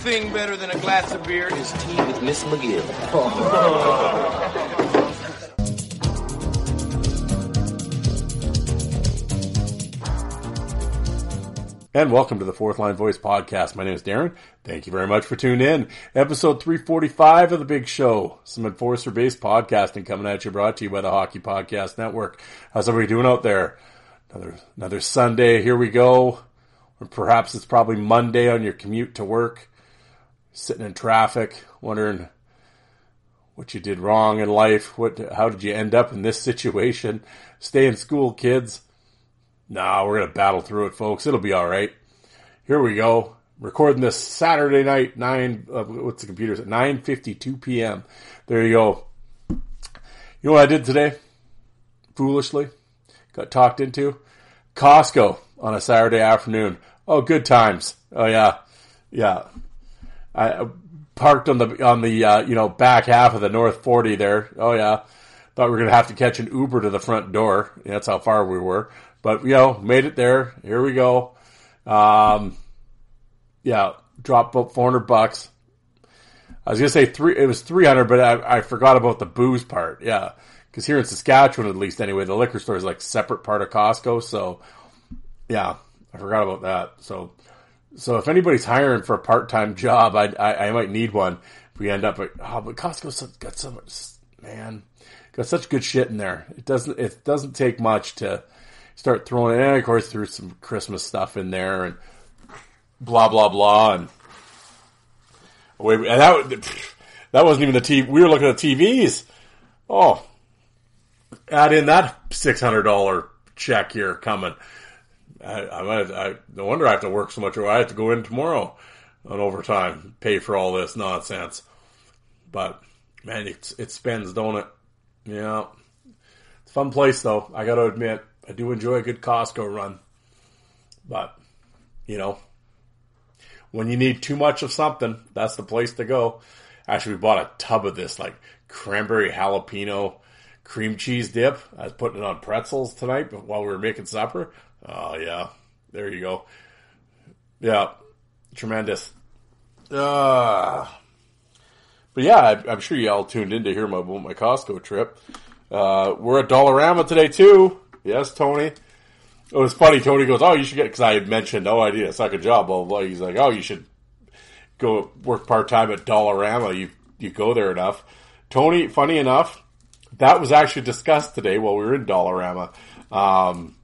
Thing better than a glass of beer is tea with Miss McGill. And welcome to the Fourth Line Voice Podcast. My name is Darren. Thank you very much for tuning in. Episode 345 of The Big Show. Some enforcer based podcasting coming at you, brought to you by the Hockey Podcast Network. How's everybody doing out there? Another, another Sunday. Here we go. Or perhaps it's probably Monday on your commute to work. Sitting in traffic, wondering what you did wrong in life. What, how did you end up in this situation? Stay in school, kids. Nah, we're gonna battle through it, folks. It'll be all right. Here we go. Recording this Saturday night, nine. Uh, what's the computer? At nine fifty-two p.m. There you go. You know what I did today? Foolishly, got talked into Costco on a Saturday afternoon. Oh, good times. Oh yeah, yeah. I parked on the on the uh, you know back half of the North Forty there. Oh yeah. Thought we were gonna have to catch an Uber to the front door. That's how far we were. But you know, made it there. Here we go. Um, yeah, dropped about four hundred bucks. I was gonna say three. It was three hundred, but I, I forgot about the booze part. Yeah, because here in Saskatchewan, at least anyway, the liquor store is like separate part of Costco. So yeah, I forgot about that. So so if anybody's hiring for a part time job, I, I I might need one. If we end up, at, oh, but Costco's got so much man, got such good shit in there. It doesn't it doesn't take much to start throwing in, and of course, threw some Christmas stuff in there and blah blah blah, and wait, and that that wasn't even the TV. We were looking at TVs. Oh, add in that six hundred dollar check here coming. I, I. I no wonder I have to work so much. Or I have to go in tomorrow on overtime, pay for all this nonsense. But man, it it spends, don't it? Yeah, it's a fun place though. I got to admit. I do enjoy a good Costco run. But, you know, when you need too much of something, that's the place to go. Actually, we bought a tub of this, like cranberry jalapeno cream cheese dip. I was putting it on pretzels tonight while we were making supper. Oh, yeah. There you go. Yeah. Tremendous. Uh, but yeah, I, am sure you all tuned in to hear my, my Costco trip. Uh, we're at Dollarama today, too. Yes, Tony. It was funny. Tony goes, "Oh, you should get," because I had mentioned, "Oh, I need a second job." Blah, blah blah. He's like, "Oh, you should go work part time at Dollarama. You you go there enough." Tony, funny enough, that was actually discussed today while we were in Dollarama. Um,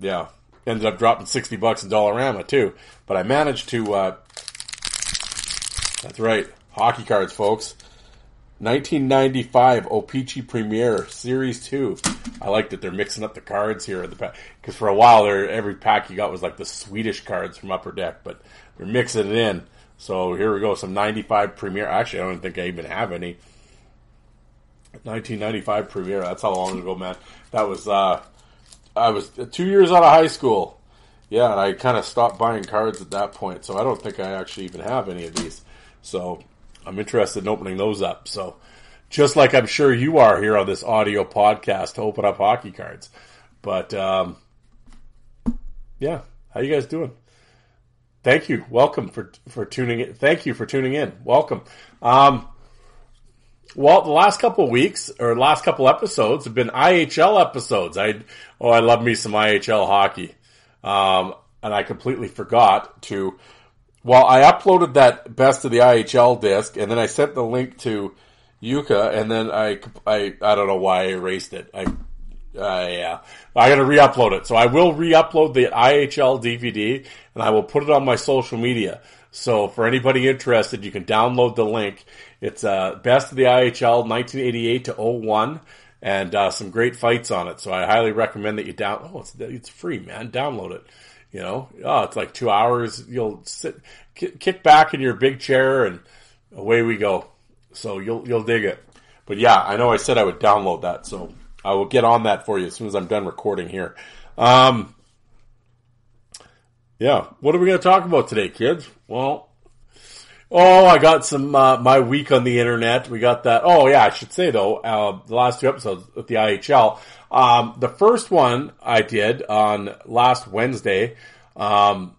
yeah, ended up dropping sixty bucks in Dollarama too, but I managed to. Uh, that's right, hockey cards, folks. 1995 O-Pee-Chee Premier Series 2. I like that they're mixing up the cards here at the pack. Because for a while, there every pack you got was like the Swedish cards from Upper Deck, but they're mixing it in. So here we go. Some 95 Premier. Actually, I don't think I even have any. 1995 premiere. That's how long ago, man. That was, uh, I was two years out of high school. Yeah, and I kind of stopped buying cards at that point. So I don't think I actually even have any of these. So I'm interested in opening those up. So, just like I'm sure you are here on this audio podcast to open up hockey cards. But um, yeah, how you guys doing? Thank you. Welcome for for tuning in. Thank you for tuning in. Welcome. Um, well, the last couple weeks or last couple episodes have been IHL episodes. I oh, I love me some IHL hockey, um, and I completely forgot to well, I uploaded that best of the IHL disc, and then I sent the link to Yuka, and then I, I, I don't know why I erased it. I, uh, yeah, I got to re-upload it. So I will re-upload the IHL DVD, and I will put it on my social media. So for anybody interested, you can download the link. It's uh, best of the IHL 1988 to 01. and uh, some great fights on it. So I highly recommend that you down. Oh, it's it's free, man. Download it. You know, oh, it's like two hours. You'll sit, kick back in your big chair, and away we go. So you'll you'll dig it. But yeah, I know I said I would download that, so I will get on that for you as soon as I'm done recording here. Um, yeah, what are we going to talk about today, kids? Well, oh, I got some uh, my week on the internet. We got that. Oh yeah, I should say though, uh, the last two episodes with the IHL. Um, the first one I did on last Wednesday um,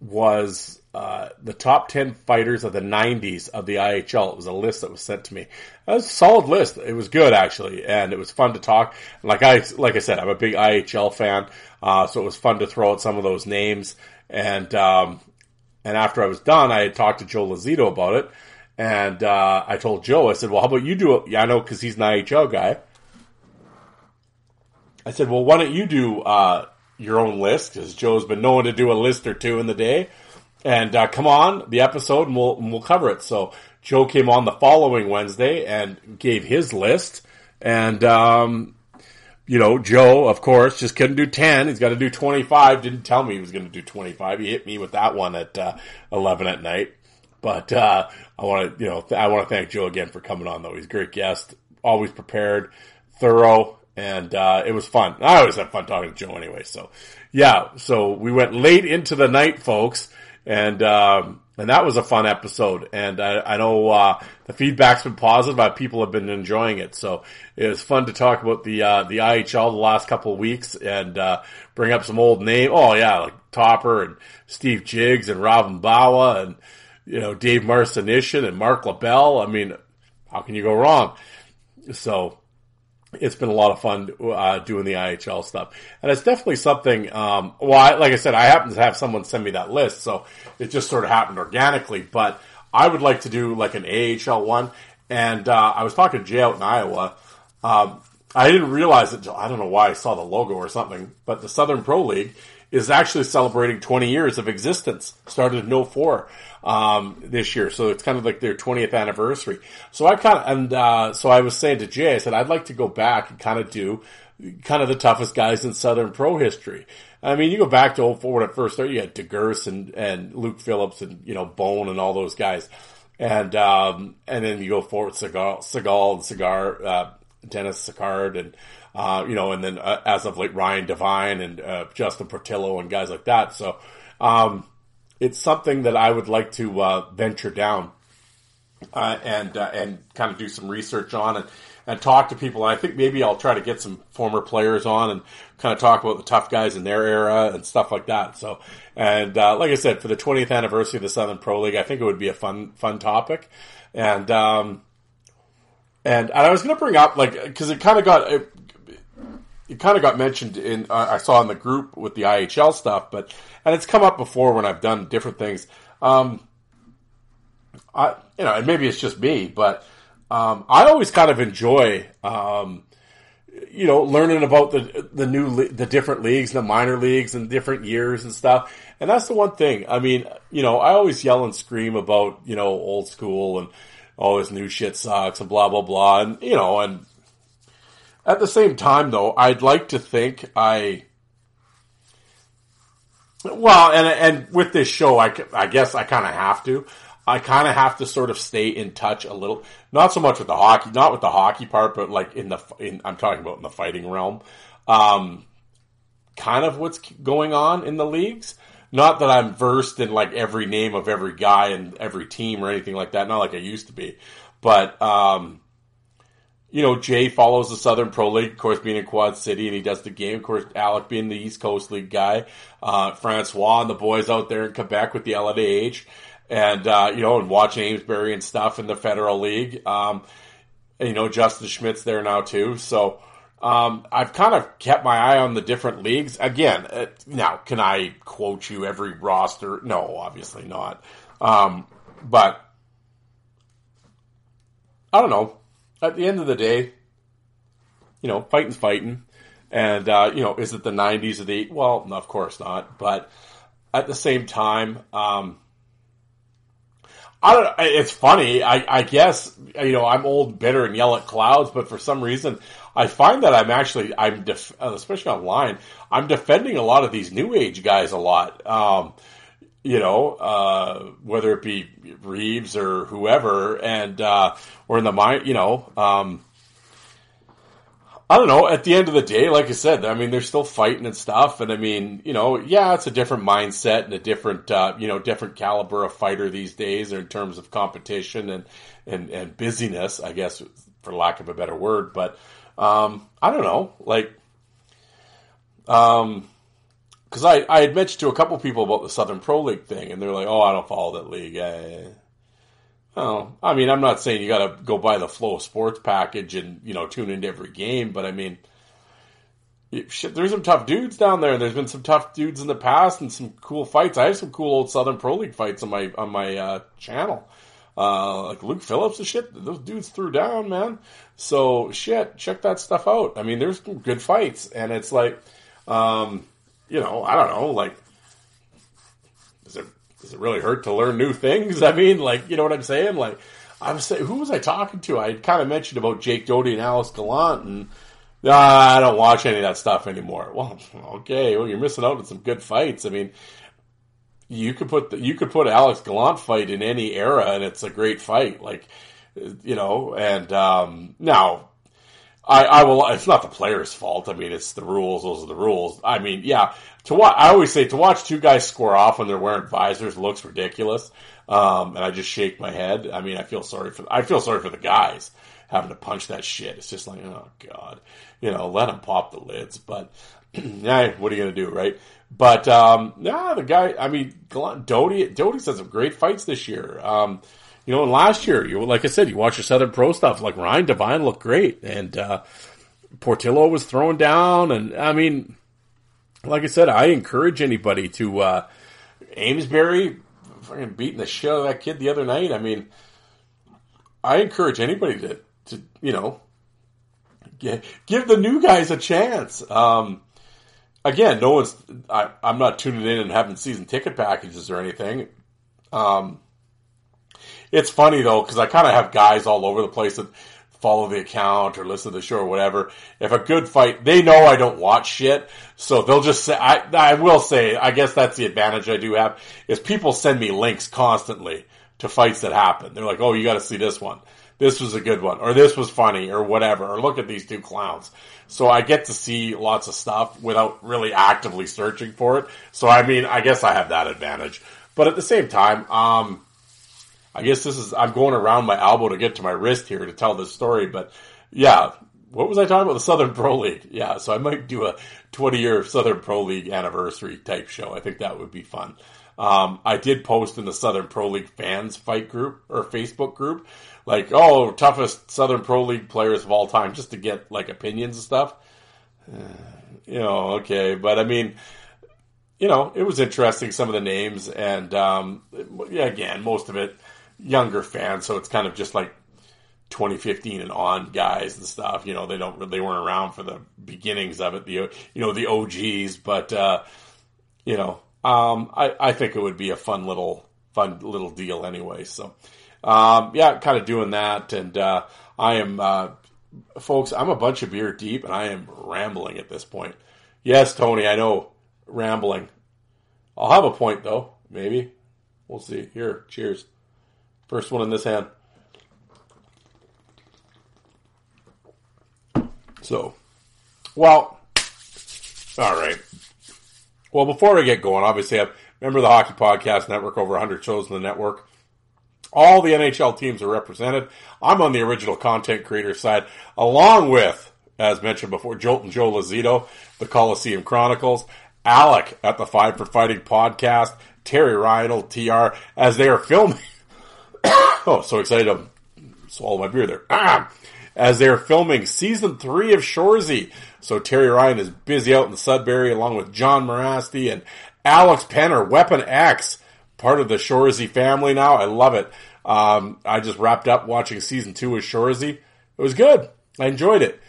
was uh, the top 10 fighters of the 90s of the IHL. It was a list that was sent to me. It was a solid list. It was good actually, and it was fun to talk. Like I, like I said, I'm a big IHL fan, uh, so it was fun to throw out some of those names. And, um, and after I was done, I had talked to Joe Lazito about it. And, uh, I told Joe, I said, well, how about you do it? Yeah, I know, cause he's an IHL guy. I said, well, why don't you do uh, your own list? Because Joe's been known to do a list or two in the day. And uh, come on the episode, and we'll and we'll cover it. So Joe came on the following Wednesday and gave his list, and um, you know Joe, of course, just couldn't do ten. He's got to do twenty five. Didn't tell me he was going to do twenty five. He hit me with that one at uh, eleven at night. But uh, I want to, you know, th- I want to thank Joe again for coming on. Though he's a great guest, always prepared, thorough, and uh, it was fun. I always have fun talking to Joe anyway. So yeah, so we went late into the night, folks, and um, and that was a fun episode. And I, I know uh, the feedback's been positive. Uh, people have been enjoying it, so it was fun to talk about the uh, the IHL the last couple of weeks and uh, bring up some old name. Oh yeah, like Topper and Steve Jiggs and Robin Bawa and you know Dave Marcinyshyn and Mark LaBelle. I mean, how can you go wrong? So it's been a lot of fun uh, doing the IHL stuff, and it's definitely something. Um, well, I, like I said, I happen to have someone send me that list, so it just sort of happened organically. But I would like to do like an AHL one, and uh, I was talking to Jay out in Iowa. Um, I didn't realize it. I don't know why I saw the logo or something, but the Southern Pro League is actually celebrating 20 years of existence. Started in 04 um, this year, so it's kind of like their 20th anniversary. So I kind of and uh, so I was saying to Jay, I said I'd like to go back and kind of do kind of the toughest guys in Southern Pro history. I mean, you go back to 04 when it first started, you had DeGurse and, and Luke Phillips and, you know, Bone and all those guys. And, um, and then you go forward, Segal, Segal and Cigar, uh, Dennis Sicard and, uh, you know, and then uh, as of late Ryan Devine and uh, Justin Portillo and guys like that. So um, it's something that I would like to uh, venture down uh, and uh, and kind of do some research on and and talk to people. I think maybe I'll try to get some former players on and kind of talk about the tough guys in their era and stuff like that. So, and like I said, for the 20th anniversary of the Southern Pro League, I think it would be a fun fun topic. And um, and, and I was going to bring up like because it kind of got it, it kind of got mentioned in uh, I saw in the group with the IHL stuff, but and it's come up before when I've done different things. Um, I you know, and maybe it's just me, but um, I always kind of enjoy um, you know learning about the the new the different leagues, the minor leagues, and different years and stuff. And that's the one thing. I mean, you know, I always yell and scream about you know old school and all this new shit sucks and blah blah blah, and you know, and at the same time, though, I'd like to think I. Well, and and with this show, I, I guess I kind of have to. I kind of have to sort of stay in touch a little, not so much with the hockey, not with the hockey part, but like in the, in, I'm talking about in the fighting realm, um, kind of what's going on in the leagues. Not that I'm versed in like every name of every guy and every team or anything like that. Not like I used to be, but um, you know, Jay follows the Southern Pro League, of course, being in Quad City, and he does the game. Of course, Alec being the East Coast League guy, uh, Francois and the boys out there in Quebec with the LNH, and uh, you know, and watching Amesbury and stuff in the Federal League. Um, and, you know, Justin Schmidt's there now too. So um, I've kind of kept my eye on the different leagues. Again, uh, now can I quote you every roster? No, obviously not. Um, but I don't know at the end of the day, you know, fighting's fighting. And, uh, you know, is it the 90s or the, well, no, of course not. But at the same time, um, I don't. It's funny. I, I guess you know I'm old, bitter, and yell at clouds. But for some reason, I find that I'm actually I'm def- especially online. I'm defending a lot of these new age guys a lot. Um, you know, uh, whether it be Reeves or whoever, and uh, or in the mind, you know. Um, I don't know. At the end of the day, like I said, I mean, they're still fighting and stuff. And I mean, you know, yeah, it's a different mindset and a different, uh, you know, different caliber of fighter these days in terms of competition and, and, and busyness, I guess, for lack of a better word. But, um, I don't know, like, um, cause I, I had mentioned to a couple people about the Southern Pro League thing and they're like, oh, I don't follow that league. I, Oh, I mean, I'm not saying you got to go buy the Flow Sports package and you know tune into every game, but I mean, shit, there's some tough dudes down there. There's been some tough dudes in the past and some cool fights. I have some cool old Southern Pro League fights on my on my uh, channel, uh, like Luke Phillips and shit. Those dudes threw down, man. So shit, check that stuff out. I mean, there's some good fights, and it's like, um, you know, I don't know, like does it does it really hurt to learn new things? I mean, like, you know what I'm saying? Like, I'm saying, who was I talking to? I kind of mentioned about Jake Doty and Alex Gallant, and I don't watch any of that stuff anymore. Well, okay, well, you're missing out on some good fights. I mean, you could put the, you could put Alex Gallant fight in any era, and it's a great fight. Like, you know, and um, now I, I will. It's not the player's fault. I mean, it's the rules. Those are the rules. I mean, yeah, to watch, I always say to watch two guys score off when they're wearing visors looks ridiculous. Um, and I just shake my head. I mean, I feel sorry for, I feel sorry for the guys having to punch that shit. It's just like, oh God, you know, let them pop the lids. But, yeah, what are you to do, right? But, um, nah, the guy, I mean, Doty, Doty's had some great fights this year. Um, you know, last year, you like I said, you watch your Southern Pro stuff. Like Ryan Devine looked great, and uh, Portillo was thrown down, and I mean, like I said, I encourage anybody to uh, Amesbury fucking beating the shit out of that kid the other night. I mean, I encourage anybody to to you know get, give the new guys a chance. Um, again, no one's. I, am not tuning in and having season ticket packages or anything. Um, it's funny though because I kind of have guys all over the place that follow the account or listen to the show or whatever. If a good fight, they know I don't watch shit, so they'll just say, I, I will say, I guess that's the advantage I do have, is people send me links constantly to fights that happen. They're like, oh, you gotta see this one. This was a good one, or this was funny, or whatever, or look at these two clowns. So I get to see lots of stuff without really actively searching for it. So I mean, I guess I have that advantage. But at the same time, um, I guess this is, I'm going around my elbow to get to my wrist here to tell this story, but yeah, what was I talking about? The Southern Pro League. Yeah, so I might do a 20 year Southern Pro League anniversary type show. I think that would be fun. Um, I did post in the Southern Pro League fans fight group or Facebook group, like, oh, toughest Southern Pro League players of all time, just to get like opinions and stuff. Uh, you know, okay, but I mean, you know, it was interesting some of the names, and um, yeah, again, most of it younger fans, so it's kind of just like 2015 and on guys and stuff. You know, they don't they weren't around for the beginnings of it, the you know the OGs, but uh, you know, um, I I think it would be a fun little fun little deal anyway. So um, yeah, kind of doing that, and uh, I am. Uh, folks, I'm a bunch of beer deep and I am rambling at this point. Yes, Tony, I know, rambling. I'll have a point though, maybe. We'll see. Here, cheers. First one in this hand. So, well, all right. Well, before we get going, obviously, I remember the Hockey Podcast Network, over 100 shows in the network. All the NHL teams are represented. I'm on the original content creator side, along with, as mentioned before, Jolt and Joe Lazito, the Coliseum Chronicles, Alec at the Five for Fighting podcast, Terry Ryan, TR, as they are filming oh, so excited to swallow my beer there. Ah! As they're filming season three of Shoresy. So Terry Ryan is busy out in Sudbury along with John Mirasty and Alex Penner, Weapon X, part of the Shoresy family now. I love it. Um, I just wrapped up watching season two of Shoresy. It was good. I enjoyed it.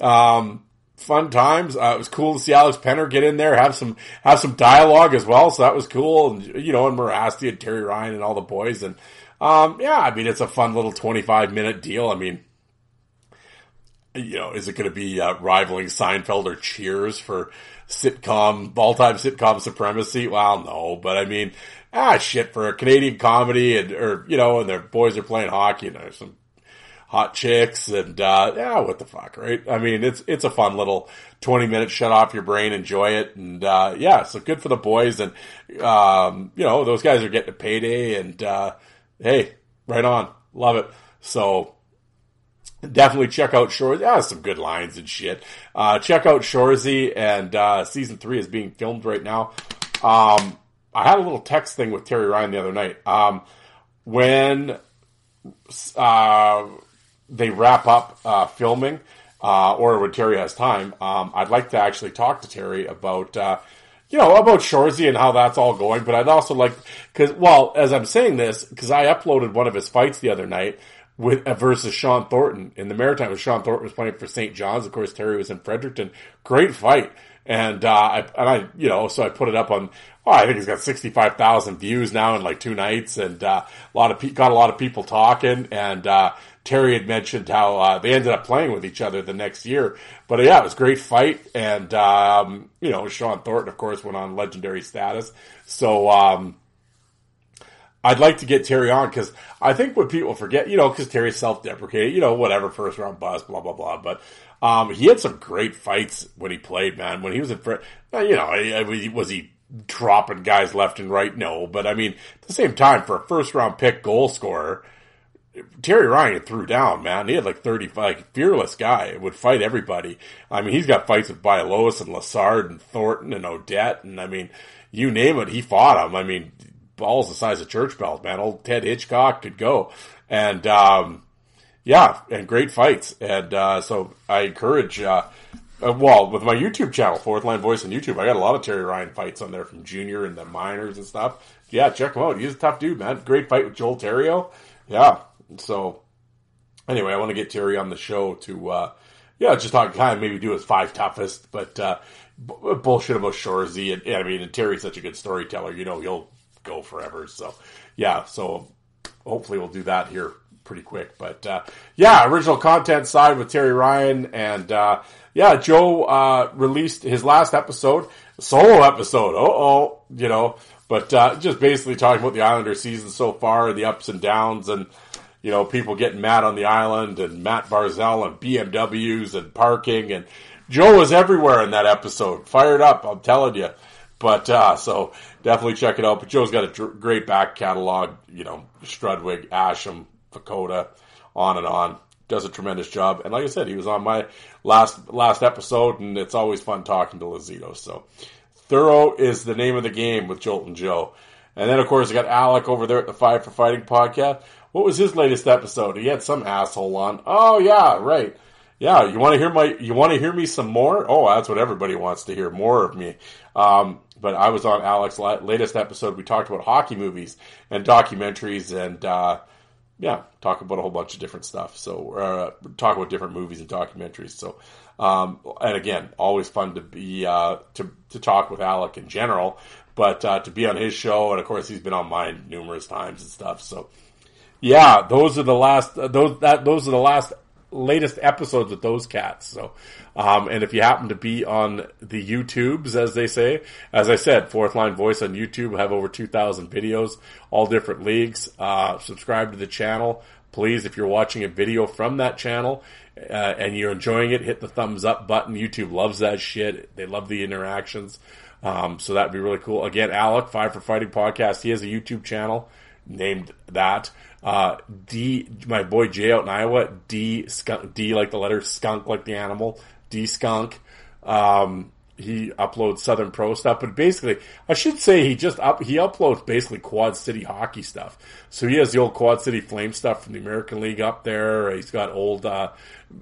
Um, fun times. Uh, it was cool to see Alex Penner get in there, have some have some dialogue as well. So that was cool, and you know, and Mirasty and Terry Ryan and all the boys, and um, yeah, I mean, it's a fun little twenty five minute deal. I mean, you know, is it going to be uh, rivaling Seinfeld or Cheers for sitcom all time sitcom supremacy? Well, no, but I mean, ah, shit for a Canadian comedy, and or you know, and their boys are playing hockey, and there's some hot chicks and uh, yeah, what the fuck, right? I mean, it's it's a fun little twenty minutes. Shut off your brain, enjoy it, and uh, yeah, so good for the boys. And um, you know, those guys are getting a payday, and uh, hey, right on, love it. So definitely check out Shoresy. Yeah, some good lines and shit. Uh, check out Shoresy, and uh, season three is being filmed right now. Um, I had a little text thing with Terry Ryan the other night. Um, when uh, they wrap up uh, filming, uh, or when Terry has time, um, I'd like to actually talk to Terry about, uh, you know, about Shoresy and how that's all going. But I'd also like, because, well, as I'm saying this, because I uploaded one of his fights the other night with uh, versus Shawn Thornton in the Maritime. Shawn Thornton was playing for St. John's. Of course, Terry was in Fredericton. Great fight. And, uh, I, and I, you know, so I put it up on, oh, I think he's got 65,000 views now in like two nights and, uh, a lot of, pe- got a lot of people talking and, uh, Terry had mentioned how uh, they ended up playing with each other the next year. But uh, yeah, it was a great fight, and um, you know Shawn Thornton, of course, went on legendary status. So um, I'd like to get Terry on because I think what people forget, you know, because Terry's self-deprecating, you know, whatever, first round bust, blah blah blah. But um, he had some great fights when he played, man. When he was in, you know, was he dropping guys left and right? No, but I mean, at the same time, for a first round pick goal scorer Terry Ryan threw down, man. He had like 35, like, fearless guy, would fight everybody. I mean, he's got fights with Bialowas and Lessard and Thornton and Odette. And I mean, you name it, he fought him. I mean, balls the size of church bells, man. Old Ted Hitchcock could go. And, um, yeah, and great fights. And, uh, so I encourage, uh, uh, well, with my YouTube channel, Fourth Line Voice on YouTube, I got a lot of Terry Ryan fights on there from junior and the minors and stuff. Yeah, check him out. He's a tough dude, man. Great fight with Joel Terrio. Yeah, so anyway, I want to get Terry on the show to, uh, yeah, just talk kind of maybe do his five toughest, but uh, b- bullshit about Shoresy. And, and I mean, and Terry's such a good storyteller, you know, he'll go forever. So yeah, so hopefully we'll do that here pretty quick. But uh, yeah, original content side with Terry Ryan and uh, yeah, Joe uh, released his last episode, solo episode. Oh oh, you know, but uh, just basically talking about the Islander season so far, the ups and downs, and you know, people getting mad on the island and Matt Barzal and BMWs and parking and Joe was everywhere in that episode. Fired up, I'm telling you. But, uh, so definitely check it out. But Joe's got a dr- great back catalog, you know, Strudwick, Asham, Vukota, on and on. Does a tremendous job. And like I said, he was on my last, last episode and it's always fun talking to Lazito. So thorough is the name of the game with Jolt and Joe. And then, of course, I got Alec over there at the Five for Fighting podcast. What was his latest episode? He had some asshole on. Oh yeah, right. Yeah, you want to hear my? You want to hear me some more? Oh, that's what everybody wants to hear more of me. Um, but I was on Alex's latest episode. We talked about hockey movies and documentaries, and uh, yeah, talk about a whole bunch of different stuff. So uh, talk about different movies and documentaries. So, um, and again, always fun to be uh, to to talk with Alec in general, but uh, to be on his show, and of course he's been on mine numerous times and stuff. So yeah, those are the last those that those are the last latest episodes of those cats. So, um, and if you happen to be on the YouTubes, as they say, as I said, Fourth Line Voice on YouTube have over two thousand videos, all different leagues. Uh, subscribe to the channel, please. If you're watching a video from that channel. Uh, and you're enjoying it, hit the thumbs up button. YouTube loves that shit. They love the interactions. Um, so that'd be really cool. Again, Alec, Five for Fighting Podcast, he has a YouTube channel named that. Uh, D, my boy Jay out in Iowa, D skunk, D like the letter skunk, like the animal, D skunk. Um, he uploads Southern Pro stuff, but basically, I should say he just up, he uploads basically Quad City hockey stuff. So he has the old Quad City Flame stuff from the American League up there. He's got old, uh,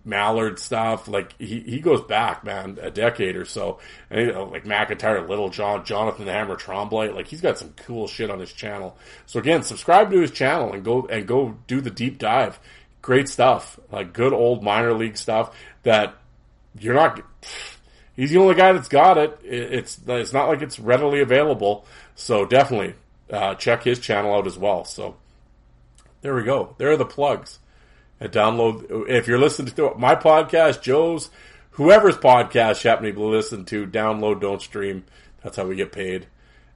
Mallard stuff. Like he, he goes back, man, a decade or so. And you know, like McIntyre, Little John, Jonathan the Hammer Tremblay. Like he's got some cool shit on his channel. So again, subscribe to his channel and go and go do the deep dive. Great stuff, like good old minor league stuff that you're not he's the only guy that's got it. It's it's not like it's readily available. So definitely uh, check his channel out as well. So there we go. There are the plugs. And download if you're listening to my podcast, Joe's, whoever's podcast you happen to listen to. Download, don't stream. That's how we get paid.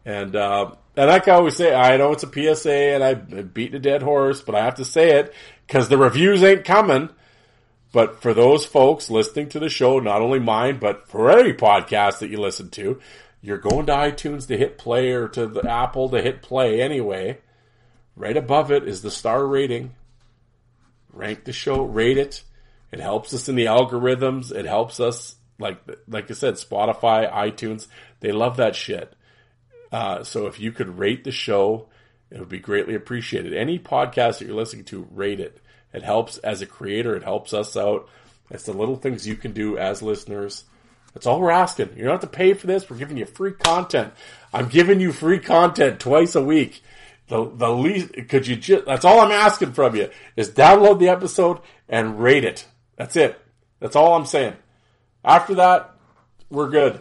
And uh, and like I always say, I know it's a PSA and I beat a dead horse, but I have to say it because the reviews ain't coming. But for those folks listening to the show, not only mine, but for any podcast that you listen to, you're going to iTunes to hit play or to the Apple to hit play anyway. Right above it is the star rating. Rank the show, rate it. It helps us in the algorithms. It helps us, like like I said, Spotify, iTunes, they love that shit. Uh, so if you could rate the show, it would be greatly appreciated. Any podcast that you're listening to, rate it. It helps as a creator. It helps us out. It's the little things you can do as listeners. That's all we're asking. You don't have to pay for this. We're giving you free content. I'm giving you free content twice a week. The the least could you just that's all I'm asking from you is download the episode and rate it. That's it. That's all I'm saying. After that, we're good.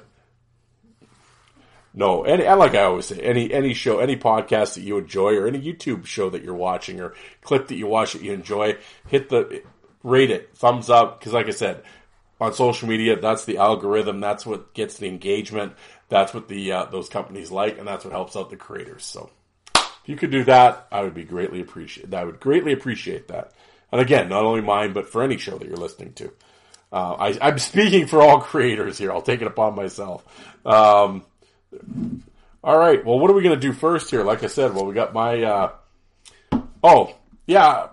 No, any like I always say, any any show, any podcast that you enjoy, or any YouTube show that you're watching, or clip that you watch that you enjoy, hit the rate it, thumbs up, because like I said, on social media, that's the algorithm, that's what gets the engagement, that's what the uh, those companies like, and that's what helps out the creators. So, if you could do that, I would be greatly appreciate. I would greatly appreciate that. And again, not only mine, but for any show that you're listening to. Uh, I, I'm speaking for all creators here. I'll take it upon myself. Um, all right. Well, what are we going to do first here? Like I said, well, we got my. Uh... Oh, yeah.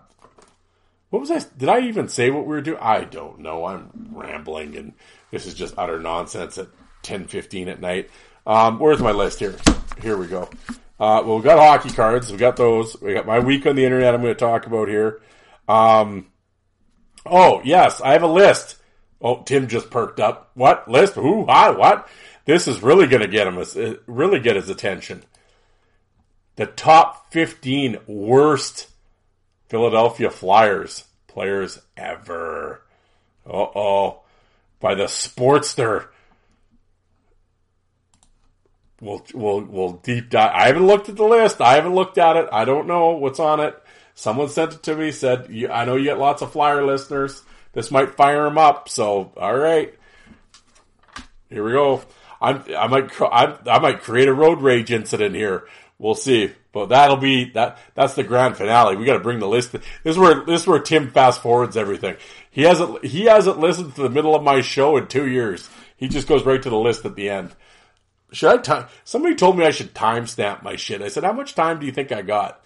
What was I? Did I even say what we were doing? I don't know. I'm rambling, and this is just utter nonsense at 10:15 at night. Um, where's my list here? Here we go. Uh, well, we got hockey cards. We got those. We got my week on the internet. I'm going to talk about here. Um, oh yes, I have a list. Oh, Tim just perked up. What list? Who? Hi? What? This is really going to get him, really get his attention. The top 15 worst Philadelphia Flyers players ever. Uh oh. By the Sportster. We'll, we'll, we'll deep dive. I haven't looked at the list. I haven't looked at it. I don't know what's on it. Someone sent it to me, said, I know you get lots of Flyer listeners. This might fire them up. So, all right. Here we go. I'm, I might, I, I might create a road rage incident here. We'll see. But that'll be that. That's the grand finale. We got to bring the list. This is where this is where Tim fast forwards everything. He hasn't he hasn't listened to the middle of my show in two years. He just goes right to the list at the end. Should I time? Somebody told me I should timestamp my shit. I said, how much time do you think I got?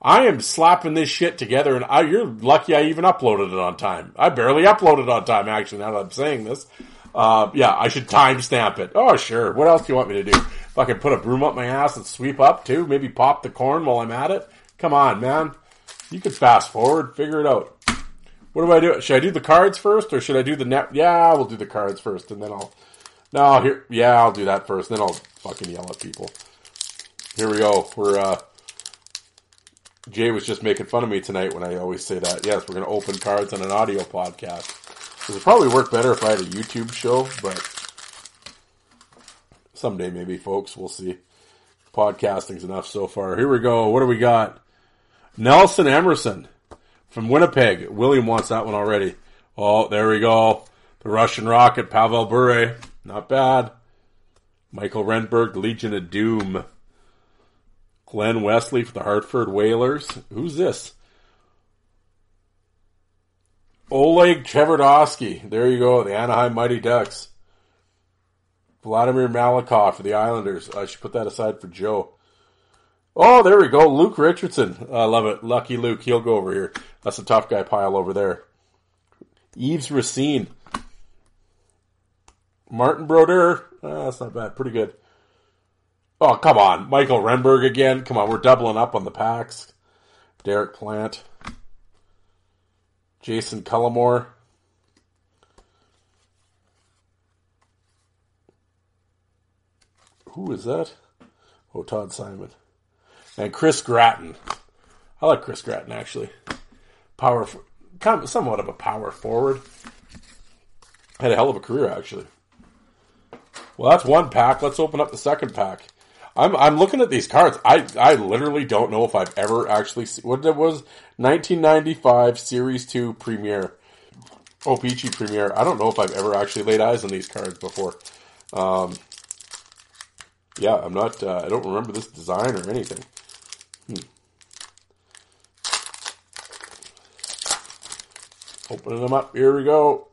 I am slapping this shit together, and I, you're lucky I even uploaded it on time. I barely uploaded on time, actually. Now that I'm saying this, uh, yeah, I should timestamp it. Oh, sure. What else do you want me to do? Can put a broom up my ass and sweep up too, maybe pop the corn while I'm at it. Come on, man. You could fast forward, figure it out. What do I do? Should I do the cards first, or should I do the net? Yeah, we'll do the cards first, and then I'll. No, here. Yeah, I'll do that first. Then I'll fucking yell at people. Here we go. We're. uh Jay was just making fun of me tonight when I always say that. Yes, we're going to open cards on an audio podcast. It would probably work better if I had a YouTube show, but someday maybe, folks. We'll see. Podcasting's enough so far. Here we go. What do we got? Nelson Emerson from Winnipeg. William wants that one already. Oh, there we go. The Russian Rocket, Pavel Bure. Not bad. Mikael Renberg, Legion of Doom. Glen Wesley for the Hartford Whalers. Who's this? Oleg Tverdovsky. There you go. The Anaheim Mighty Ducks. Vladimir Malakhov for the Islanders. I should put that aside for Joe. Oh, there we go. Luke Richardson. I love it. Lucky Luke. He'll go over here. That's a tough guy pile over there. Yves Racine. Martin Brodeur. Oh, that's not bad. Pretty good. Oh, come on. Mikael Renberg again. Come on. We're doubling up on the packs. Derek Plant. Jason Cullimore. Who is that? Oh, Todd Simon. And Chris Gratton. I like Chris Gratton, actually. Power, somewhat of a power forward. Had a hell of a career, actually. Well, that's one pack. Let's open up the second pack. I'm I'm looking at these cards. I I literally don't know if I've ever actually seen what it was 1995 Series 2 Premiere. O-Pee-Chee Premiere. I don't know if I've ever actually laid eyes on these cards before. Um, yeah, I'm not. Uh, I don't remember this design or anything. Hmm. Opening them up. Here we go.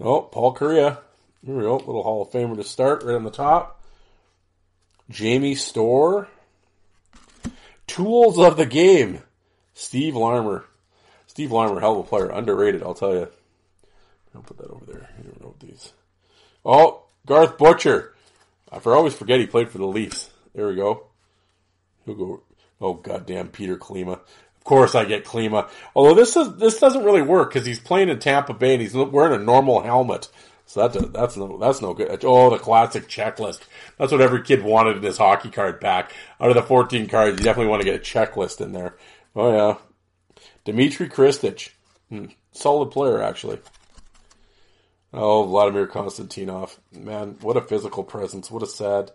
Oh, Paul Kariya. Here we go. Little Hall of Famer to start right on the top. Jamie Storr. Tools of the game. Steve Larmer. Steve Larmer, hell of a player. Underrated, I'll tell you. I'll put that over there. You don't know these. Oh, Garth Butcher. I always forget he played for the Leafs. There we go. He'll go. Oh goddamn, Petr Klima. Of course, I get Klima. Although this is this doesn't really work because he's playing in Tampa Bay and he's wearing a normal helmet. So that's a, that's no that's no good. Oh, the classic checklist. That's what every kid wanted in his hockey card pack. Out of the 14 cards, you definitely want to get a checklist in there. Oh yeah, Dimitri Khristich, hmm. solid player actually. Oh, Vladimir Konstantinov. Man, what a physical presence. What a sad,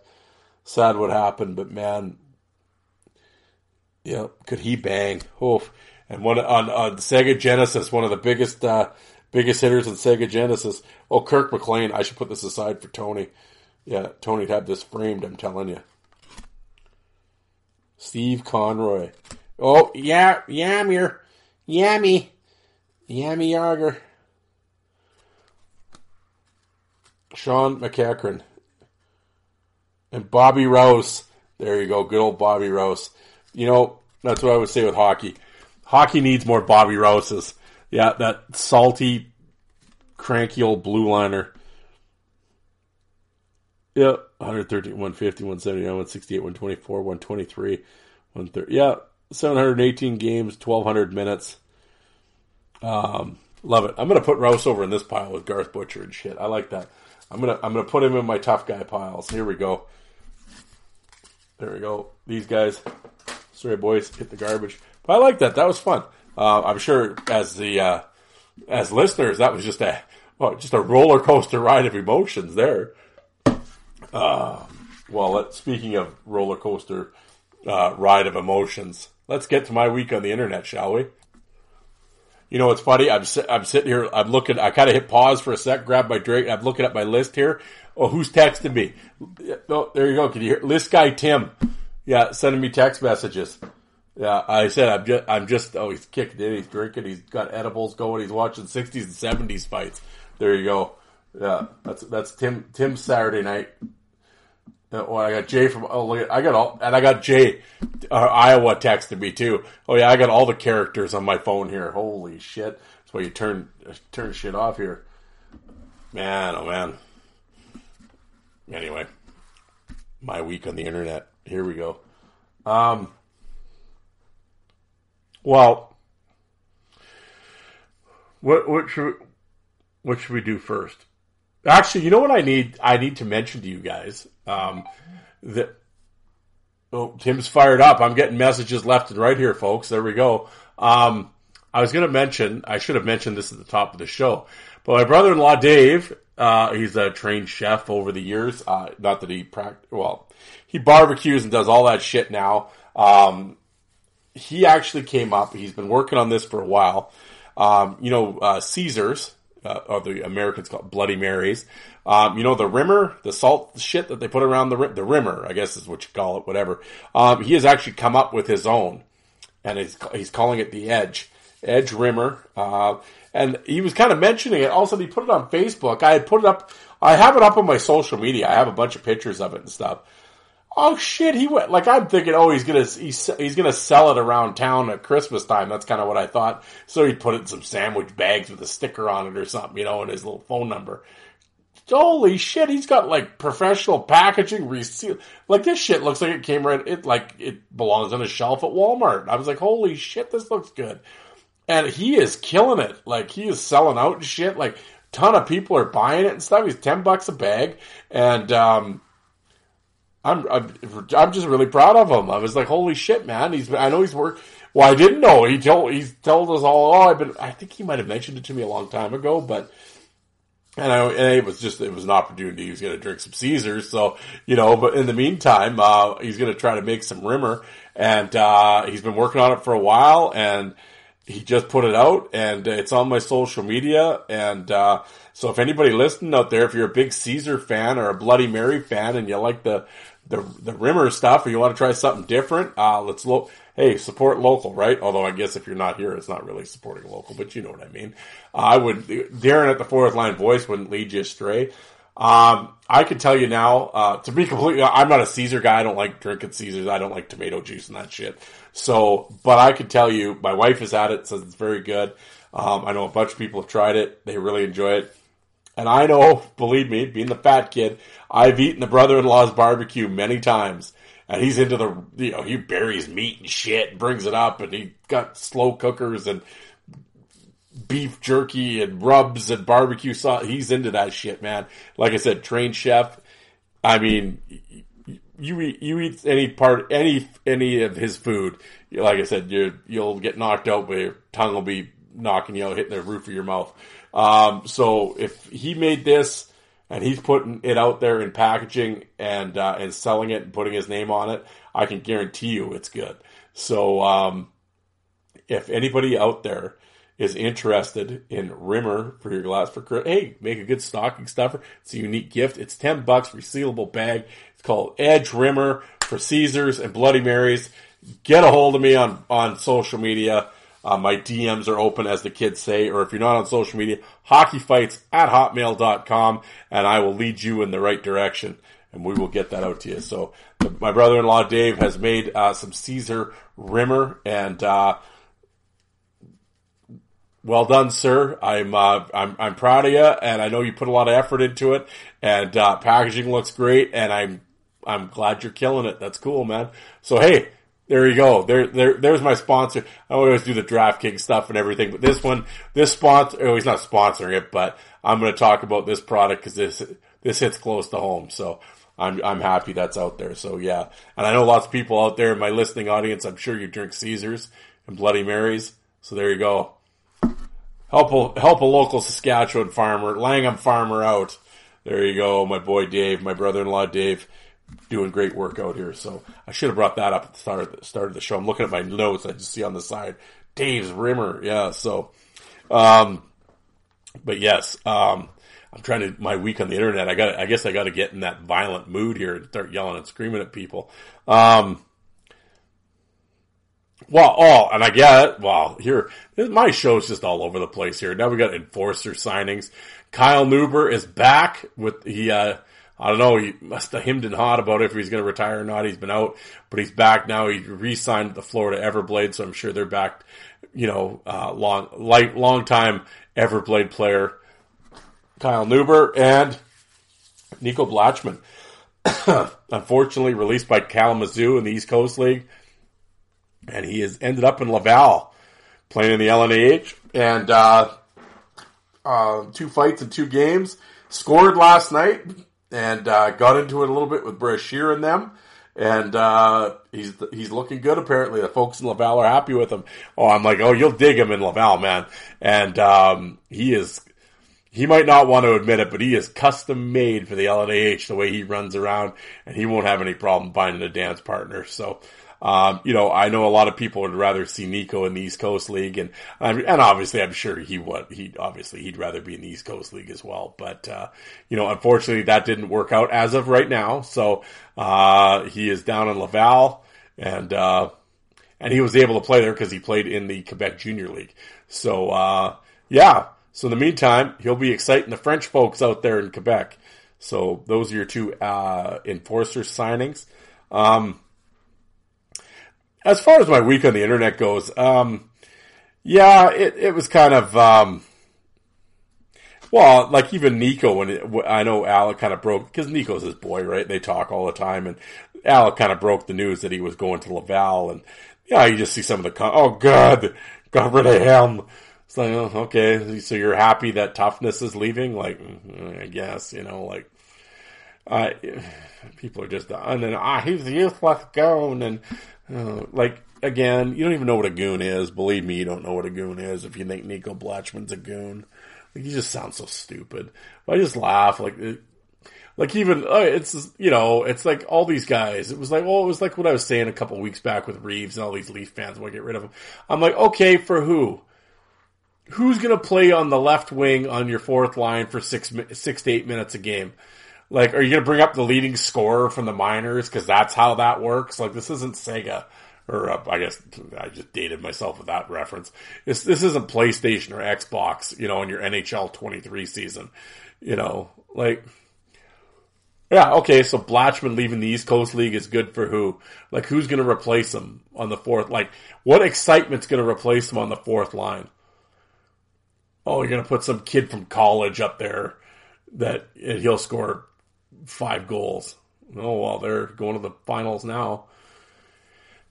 sad what happened. But man, yeah, could he bang? Oof. And one on, on Sega Genesis, one of the biggest, uh, biggest hitters in Sega Genesis. Oh, Kirk McLean. I should put this aside for Tony. Yeah, Tony'd have this framed, I'm telling you. Steve Conroy. Oh, yeah, Yamir. Yammy. Yammy Jagr. Shawn McEachern. And Bobby Rouse. There you go. Good old Bobby Rouse. You know, that's what I would say with hockey. Hockey needs more Bobby Rouses. Yeah, that salty, cranky old blue liner. Yep, 113, 150, 179, 168, 124, 123, 130. Yeah, 718 games, 1,200 minutes. Um, love it. I'm to put Rouse over in this pile with Garth Butcher and shit. I like that. I'm gonna I'm gonna put him in my tough guy piles. Here we go. There we go. These guys. Sorry, boys, hit the garbage. But I like that. That was fun. Uh, I'm sure as the uh, as listeners, that was just a well, just a roller coaster ride of emotions there. Uh, well, let, speaking of roller coaster uh, ride of emotions, let's get to my week on the internet, shall we? You know, it's funny. I'm I'm sitting here. I'm looking. I kind of hit pause for a sec, grab my drink. I'm looking at my list here. Oh, who's texting me? Oh, there you go. Can you hear list guy Tim? Yeah, sending me text messages. Yeah, I said I'm just I'm just oh he's kicking in, he's drinking, he's got edibles going, he's watching 60s and 70s fights. There you go. Yeah, that's that's Tim Tim's Saturday night. Oh, I got Jay from. Oh, look at I got all, and I got Jay, uh, Iowa texted me too. Oh yeah, I got all the characters on my phone here. Holy shit! That's why you turn turn shit off here. Man, oh man. Anyway, my week on the internet. Here we go. Um. Well, what what should what should we do first? Actually, you know what I need? I need to mention to you guys um, that. Oh, Tim's fired up. I'm getting messages left and right here, folks. There we go. Um, I was going to mention. I should have mentioned this at the top of the show, but my brother-in-law Dave. Uh, he's a trained chef over the years. Uh, not that he practice. Well, he barbecues and does all that shit now. Um, he actually came up. He's been working on this for a while. Um, you know, uh, Caesars uh, or the Americans call it Bloody Marys. Um, you know, the rimmer, the salt shit that they put around the, the rimmer, I guess is what you call it, whatever. Um, he has actually come up with his own and he's, he's calling it the Edge, Edge Rimmer. Uh, and he was kind of mentioning it. Also, he put it on Facebook. I had put it up, I have it up on my social media. I have a bunch of pictures of it and stuff. Oh shit, he went, like I'm thinking, oh, he's gonna, he's, he's gonna sell it around town at Christmas time. That's kind of what I thought. So he'd put it in some sandwich bags with a sticker on it or something, you know, and his little phone number. Holy shit, he's got like professional packaging, reseal. Like this shit looks like it came right, it like, it belongs on a shelf at Walmart. I was like, holy shit, this looks good. And he is killing it. Like he is selling out and shit. Like ton of people are buying it and stuff. He's 10 bucks a bag. And, um, I'm, I'm, I'm just really proud of him. I was like, holy shit, man. He's, I know he's worked. Well, I didn't know. He told, he's told us all, oh, I've been, I think he might have mentioned it to me a long time ago, but and, I, and it was just it was an opportunity. He was going to drink some Caesars, so you know. But in the meantime, uh, he's going to try to make some Rimmer, and uh, he's been working on it for a while, and he just put it out, and it's on my social media. And uh, so, if anybody listening out there, if you're a big Caesar fan or a Bloody Mary fan, and you like the the the Rimmer stuff, or you want to try something different, uh, let's look hey, support local, right? Although I guess if you're not here, it's not really supporting local, but you know what I mean. Uh, I would, Darren at the fourth line voice wouldn't lead you astray. Um, I can tell you now, uh, to be completely, I'm not a Caesar guy. I don't like drinking Caesars. I don't like tomato juice and that shit. So, but I can tell you, my wife has had it, says it's very good. Um, I know a bunch of people have tried it. They really enjoy it. And I know, believe me, being the fat kid, I've eaten the brother-in-law's barbecue many times. And he's into the you know he buries meat and shit and brings it up and he got slow cookers and beef jerky and rubs and barbecue sauce he's into that shit man. Like i said trained chef i mean you eat you eat any part any any of his food like i said you you'll get knocked out but your tongue will be knocking you out hitting the roof of your mouth um, so if he made this and he's putting it out there in packaging and uh, and selling it and putting his name on it, I can guarantee you it's good. So um, if anybody out there is interested in Rimmer for your glass for hey, make a good stocking stuffer. It's a unique gift. It's ten bucks, resealable bag. It's called Edge Rimmer for Caesars and Bloody Marys. Get a hold of me on on social media. Uh, my DMs are open, as the kids say, or if you're not on social media, hockeyfights at hotmail.com, and I will lead you in the right direction, and we will get that out to you. So, my brother-in-law Dave has made uh, some Caesar Rimmer, and uh, well done, sir. I'm uh, I'm I'm proud of you, and I know you put a lot of effort into it, and uh, packaging looks great, and I'm I'm glad you're killing it. That's cool, man. So hey, there you go. There, there, there's my sponsor. I always do the DraftKings stuff and everything, but this one, this sponsor, oh, he's not sponsoring it, but I'm going to talk about this product because this, this hits close to home. So I'm, I'm happy that's out there. So yeah. And I know lots of people out there in my listening audience. I'm sure you drink Caesars and Bloody Marys. So there you go. Help a, help a local Saskatchewan farmer, Langham farmer out. There you go. My boy Dave, my brother-in-law Dave doing great work out here. So I should have brought that up at the start of the, start of the show. I'm looking at my notes. I just see on the side, Dave's Rimmer. Yeah. So, um, but yes, um, I'm trying to, my week on the internet, I got, I guess I got to get in that violent mood here and start yelling and screaming at people. Um, well, oh, and I get. Well, here, my show's just all over the place here. Now we got enforcer signings. Kyle Neuber is back with, he, uh, I don't know. He must have hemmed and hawed about if he's going to retire or not. He's been out, but he's back now. He re-signed the Florida Everblade, so I'm sure they're back. You know, uh, long, like long time Everblade player Kyle Neuber and Nico Blachman. Unfortunately, released by Kalamazoo in the East Coast League, and he has ended up in Laval playing in the LNAH and uh, uh, two fights and two games. Scored last night and uh, got into it a little bit with Brashear and them. And uh, he's he's looking good. Apparently, the folks in Laval are happy with him. Oh, I'm like, oh, you'll dig him in Laval, man. And um, he is he might not want to admit it, but he is custom made for the LNAH the way he runs around, and he won't have any problem finding a dance partner. So um, you know, I know a lot of people would rather see Nico in the East Coast League, and and obviously, I'm sure he would. He obviously he'd rather be in the East Coast League as well. But uh, you know, unfortunately, that didn't work out as of right now. So uh, he is down in Laval, and uh, and he was able to play there because he played in the Quebec Junior League. So uh, yeah. So in the meantime, he'll be exciting the French folks out there in Quebec. So those are your two uh, enforcer signings. Um, as far as my week on the internet goes, um, yeah, it, it was kind of, um, well, like even Nico, when it, I know Alec kind of broke, because Nico's his boy, right? They talk all the time, and Alec kind of broke the news that he was going to Laval, and yeah, you just see some of the, con- oh god, got rid of him. It's like, oh, okay, so you're happy that toughness is leaving? Like, mm, I guess, you know, like, I, people are just, and then, ah, he's useless goon, and uh, like again, you don't even know what a goon is. Believe me, you don't know what a goon is if you think Nico Blachman's a goon. Like, just sound so stupid. I just laugh. Like, it, like even uh, it's you know it's like all these guys. It was like well, it was like what I was saying a couple weeks back with Reaves and all these Leaf fans want to get rid of him. I'm like, okay, for who? Who's gonna play on the left wing on your fourth line for six six to eight minutes a game? Like, are you gonna bring up the leading scorer from the minors because that's how that works? Like, this isn't Sega or uh, I guess I just dated myself with that reference. This this isn't PlayStation or Xbox, you know, in your NHL 23 season, you know, like yeah, okay, so Blachman leaving the East Coast League is good for who? Like, who's going to replace him on the fourth? Like, what excitement's going to replace him on the fourth line? Oh, you're going to put some kid from college up there that he'll score five goals. Oh, well, they're going to the finals now.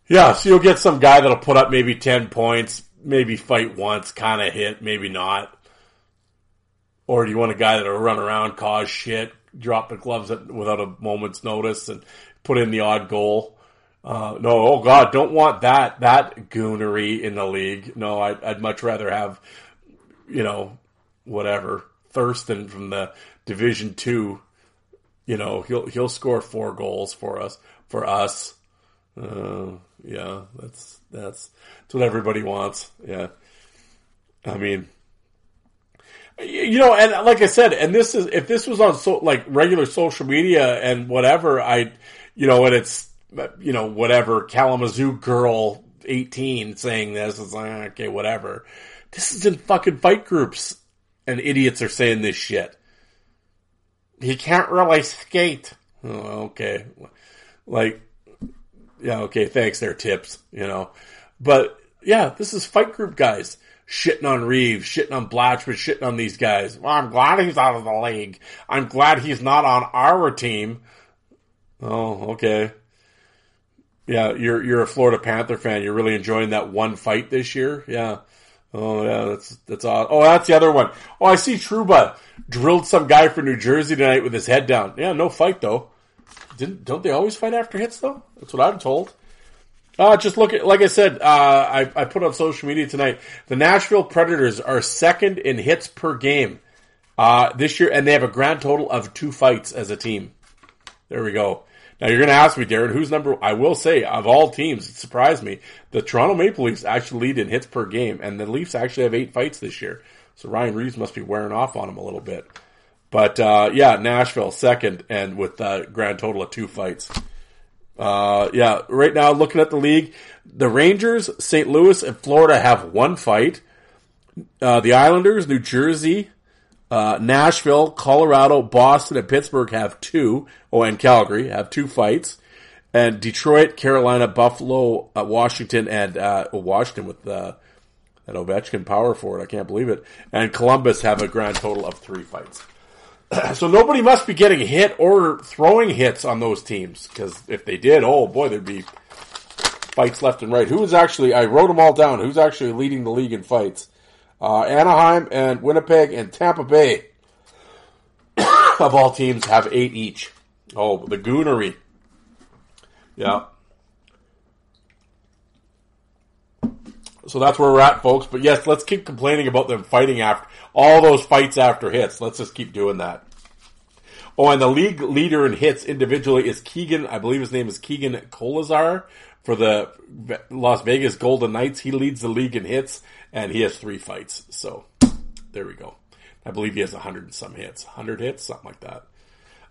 Yeah, so you'll get some guy that'll put up maybe 10 points, maybe fight once, kind of hit, maybe not. Or do you want a guy that'll run around, cause shit, drop the gloves without a moment's notice and put in the odd goal. Uh, no, oh God, don't want that that goonery in the league. No, I'd, I'd much rather have, you know, whatever Thurston from the Division Two. You know, he'll he'll score four goals for us for us. Uh, yeah, that's that's that's what everybody wants. Yeah, I mean, you know, and like I said, and this is if this was on so like regular social media and whatever, I, you know, and it's you know whatever Kalamazoo girl eighteen saying this, it's like okay, whatever. This is in fucking fight groups, and idiots are saying this shit. He can't really skate. Oh, okay, like yeah, okay, thanks. Their tips, you know, but yeah, this is fight group guys shitting on Reaves, shitting on Blachman, shitting on these guys. Well, I'm glad he's out of the league. I'm glad he's not on our team. Oh, okay. Yeah, you're you're a Florida Panther fan. You're really enjoying that one fight this year. Yeah. Oh yeah, that's that's odd. Oh, that's the other one. Oh, I see Trouba drilled some guy for New Jersey tonight with his head down. Yeah, no fight though. Didn't don't they always fight after hits though? That's what I'm told. Uh, just look at, like I said, uh, I, I put on social media tonight. The Nashville Predators are second in hits per game uh, this year, and they have a grand total of two fights as a team. There we go. Now you're going to ask me, Darren, who's number? I will say, of all teams, it surprised me. The Toronto Maple Leafs actually lead in hits per game, and the Leafs actually have eight fights this year. So Ryan Reaves must be wearing off on him a little bit. But uh, yeah, Nashville second, and with a grand total of two fights. Uh, yeah, right now looking at the league, the Rangers, St. Louis, and Florida have one fight. Uh, the Islanders, New Jersey, uh, Nashville, Colorado, Boston, and Pittsburgh have two. Oh, and Calgary have two fights. And Detroit, Carolina, Buffalo, uh, Washington, and uh, Washington with uh, Ovechkin power forward. I can't believe it. And Columbus have a grand total of three fights. so nobody must be getting hit or throwing hits on those teams because if they did, oh boy, there'd be fights left and right. Who is actually? I wrote them all down. Who's actually leading the league in fights? Uh, Anaheim and Winnipeg and Tampa Bay of all teams have eight each. Oh, the Goonery. Yeah. So that's where we're at, folks. But yes, let's keep complaining about them fighting after all those fights after hits. Let's just keep doing that. Oh, and the league leader in hits individually is Keegan. I believe his name is Keegan Kolesar for the Las Vegas Golden Knights. He leads the league in hits, and he has three fights. So there we go. I believe he has a hundred and some hits, hundred hits, something like that.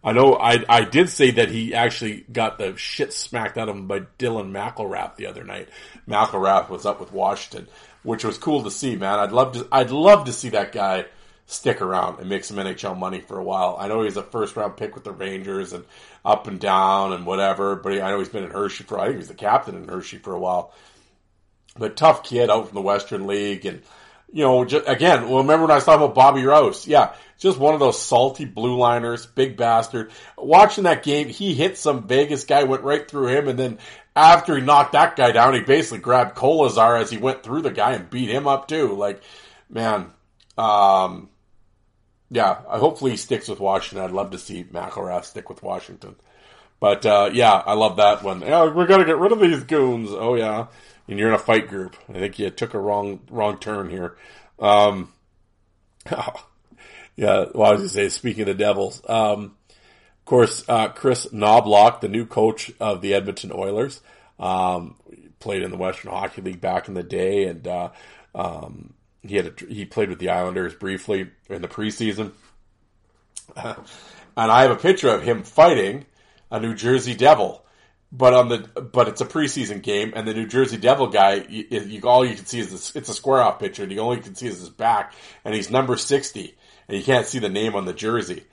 I know I I did say that he actually got the shit smacked out of him by Dylan McIlrath the other night. McIlrath was up with Washington, which was cool to see, man. I'd love to I'd love to see that guy stick around and make some NHL money for a while. I know he's a first round pick with the Rangers and up and down and whatever, but I know he's been in Hershey for I think he was the captain in Hershey for a while. But tough kid out from the Western League and you know, just, again, remember when I was talking about Bobby Rouse? Yeah, just one of those salty blue liners, big bastard. Watching that game, he hit some Vegas guy, went right through him, and then after he knocked that guy down, he basically grabbed Kolesar as he went through the guy and beat him up too. Like, man, um, yeah, hopefully he sticks with Washington. I'd love to see McIlrath stick with Washington. But, uh, yeah, I love that one. Oh, we're gonna get rid of these goons. Oh yeah and you're in a fight group. I think you took a wrong wrong turn here. Um, oh, yeah, well, I was going to say, speaking of the Devils, um, of course, uh, Kris Knoblauch, the new coach of the Edmonton Oilers, um, played in the Western Hockey League back in the day, and uh, um, he had a, he played with the Islanders briefly in the preseason. and I have a picture of him fighting a New Jersey Devil, but on the but it's a preseason game, and the New Jersey Devil guy, you, you all you can see is this, it's a square off picture, and you only can see is his back, and he's number sixty, and you can't see the name on the jersey.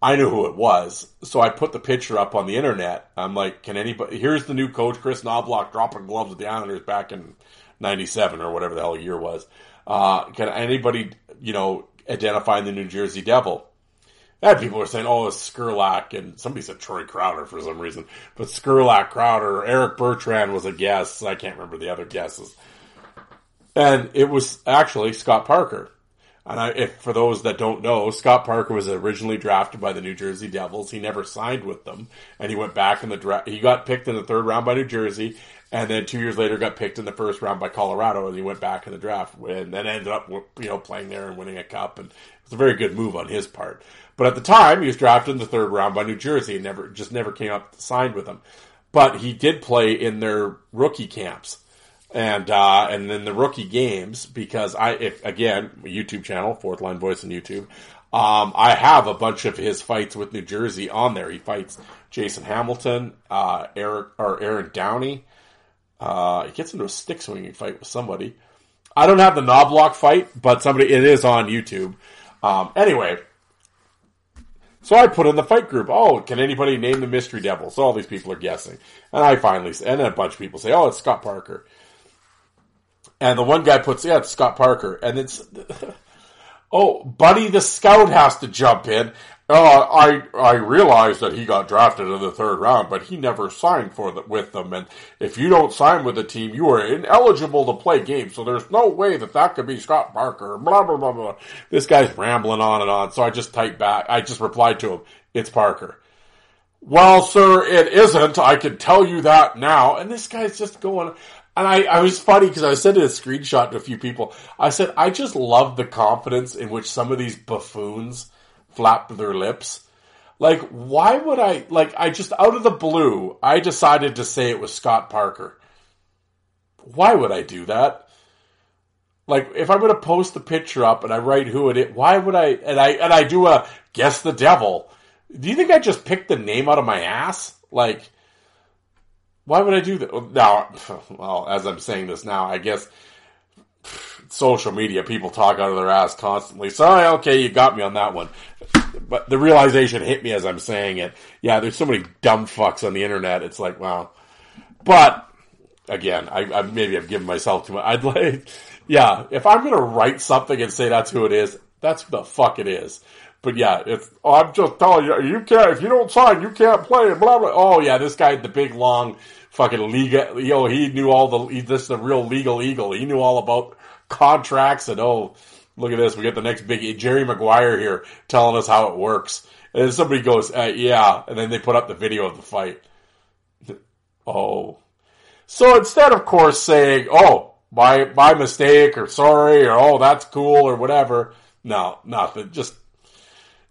I knew who it was, so I put the picture up on the internet. I'm like, can anybody? Here's the new coach, Kris Knoblauch, dropping gloves with the Islanders back in '97 or whatever the hell year was. Uh, can anybody, you know, identify the New Jersey Devil? And people are saying, oh, it's Skurlak, and somebody said Troy Crowder for some reason. But Skurlak, Crowder, Eric Bertrand was a guess. I can't remember the other guesses. And it was actually Scott Parker. And I, if for those that don't know, Scott Parker was originally drafted by the New Jersey Devils. He never signed with them, and he went back in the draft. He got picked in the third round by New Jersey, and then two years later got picked in the first round by Colorado, and he went back in the draft, and then ended up you know playing there and winning a cup, and it was a very good move on his part. But at the time, he was drafted in the third round by New Jersey and never just never came up signed with them. But he did play in their rookie camps and uh, and then the rookie games because I if, again YouTube channel Fourth Line Voice on YouTube. Um, I have a bunch of his fights with New Jersey on there. He fights Jason Hamilton, uh, Eric or Aaron Downey. Uh, he gets into a stick swinging fight with somebody. I don't have the Knoblauch fight, but somebody it is on YouTube. Um, anyway, so I put in the fight group. Oh, can anybody name the mystery devil? So all these people are guessing, and I finally and a bunch of people say, "Oh, it's Scott Parker." And the one guy puts, "Yeah, it's Scott Parker," and it's, oh, Buddy the Scout has to jump in, uh, I I realize that he got drafted in the third round, but he never signed for the, with them. And if you don't sign with the team, you are ineligible to play games. So there's no way that that could be Scott Parker. Blah blah blah blah. This guy's rambling on and on. So I just typed back. I just replied to him. It's Parker. Well, sir, it isn't. I can tell you that now. And this guy's just going. And I, I was funny because I sent a screenshot to a few people. I said, I just love the confidence in which some of these buffoons flap their lips. Like, why would I, like, I just, out of the blue, I decided to say it was Scott Parker. Why would I do that? Like, if I'm going to post the picture up and I write who it is, why would I, and I, and I do a guess the devil. Do you think I just picked the name out of my ass? Like, why would I do that? Now, well, as I'm saying this now, I guess social media, people talk out of their ass constantly. So, okay, you got me on that one. But the realization hit me as I'm saying it. Yeah, there's so many dumb fucks on the internet. It's like, wow. But again, I, I maybe I've given myself too much. I'd like, yeah, if I'm gonna write something and say that's who it is, that's who the fuck it is. But yeah, if oh, I'm just telling you, you can't. If you don't sign, you can't play. Blah blah. Oh yeah, this guy, the big long fucking legal. You know, he knew all the. He, this is the real legal eagle. He knew all about contracts and oh, look at this, we got the next big Jerry Maguire here telling us how it works. And then somebody goes, uh, yeah, and then they put up the video of the fight. Oh. So instead, of course, saying, oh, my, my mistake, or sorry, or oh, that's cool, or whatever, no, nothing. Just,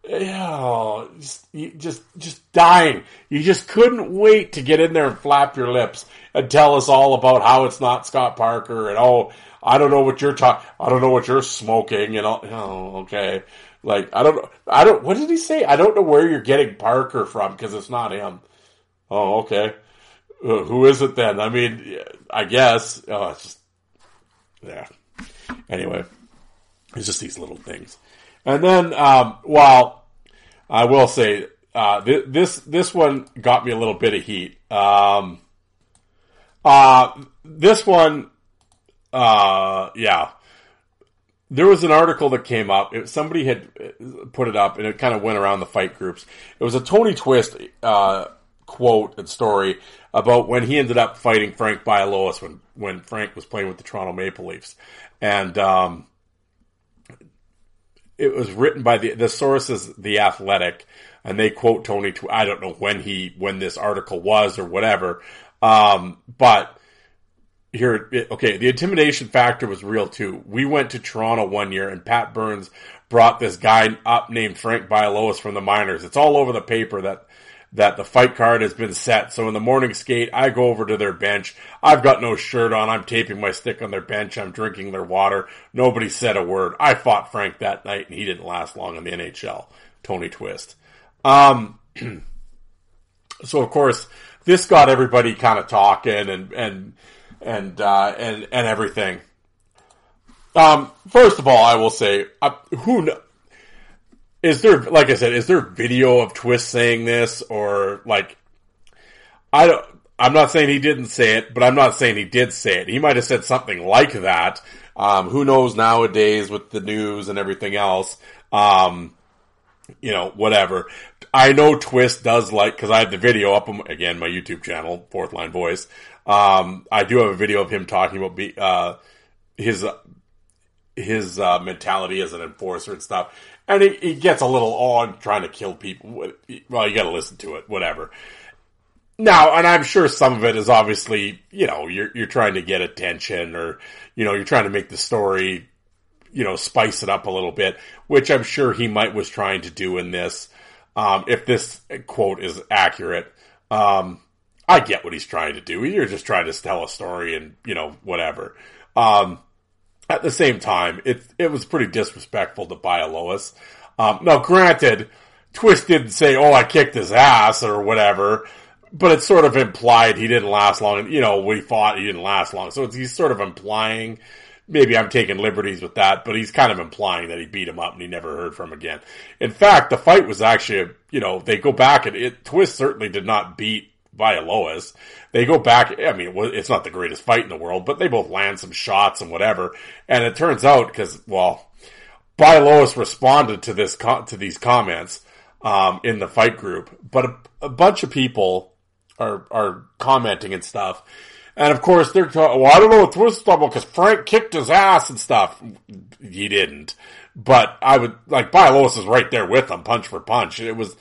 yeah, just, just, just dying. You just couldn't wait to get in there and flap your lips and tell us all about how it's not Scott Parker and oh, I don't know what you're talking. I don't know what you're smoking. And all. Oh, okay. Like I don't. I don't. What did he say? I don't know where you're getting Parker from because it's not him. Oh, okay. Uh, who is it then? I mean, I guess. Oh, it's just yeah. Anyway, it's just these little things. And then, um, while I will say uh, th- this this one got me a little bit of heat. Um, uh, this one uh, yeah. There was an article that came up. It, somebody had put it up, and it kind of went around the fight groups. It was a Tony Twist uh, quote and story about when he ended up fighting Frank Bialowas when when Frank was playing with the Toronto Maple Leafs, and um, it was written by the the source is the Athletic, and they quote Tony. To, I don't know when he when this article was or whatever, um, but here, okay, the intimidation factor was real too. We went to Toronto one year and Pat Burns brought this guy up named Frank Bialowas from the minors. It's all over the paper that that the fight card has been set. So in the morning skate, I go over to their bench. I've got no shirt on. I'm taping my stick on their bench. I'm drinking their water. Nobody said a word. I fought Frank that night and he didn't last long in the NHL. Tony Twist. Um, so of course, this got everybody kind of talking and, and, and, uh, and, and everything. Um, first of all, I will say, uh, who is there? Like I said, is there video of Twist saying this or like? I don't. I'm not saying he didn't say it, but I'm not saying he did say it. He might have said something like that. Um, who knows nowadays with the news and everything else? Um, you know, whatever. I know Twist does like because I have the video up on again my YouTube channel, Fourth Line Voice. Um, I do have a video of him talking about be, uh, his his uh, mentality as an enforcer and stuff. And he, he gets a little on trying to kill people. Well, you got to listen to it, whatever. Now, and I'm sure some of it is obviously, you know, you're you're trying to get attention, or you know, you're trying to make the story, you know, spice it up a little bit, which I'm sure he might was trying to do in this. Um, if this quote is accurate, um, I get what he's trying to do. You're just trying to tell a story and you know whatever. Um, at the same time, it it was pretty disrespectful to Bialowas. Um, now, granted, Twist didn't say, "Oh, I kicked his ass" or whatever, but it's sort of implied he didn't last long. You know, we fought, he didn't last long, so he's sort of implying. Maybe I'm taking liberties with that, but he's kind of implying that he beat him up and he never heard from him again. In fact, the fight was actually, you know, they go back and it, Twist certainly did not beat Bialowas. They go back. I mean, it's not the greatest fight in the world, but they both land some shots and whatever. And it turns out because well, Bialowas responded to this to these comments um, in the fight group, but a, a, bunch of people are are commenting and stuff. And of course, they're talking, well, I don't know what talking about because Frank kicked his ass and stuff. He didn't. But I would, like, Lois is right there with him, punch for punch. It was,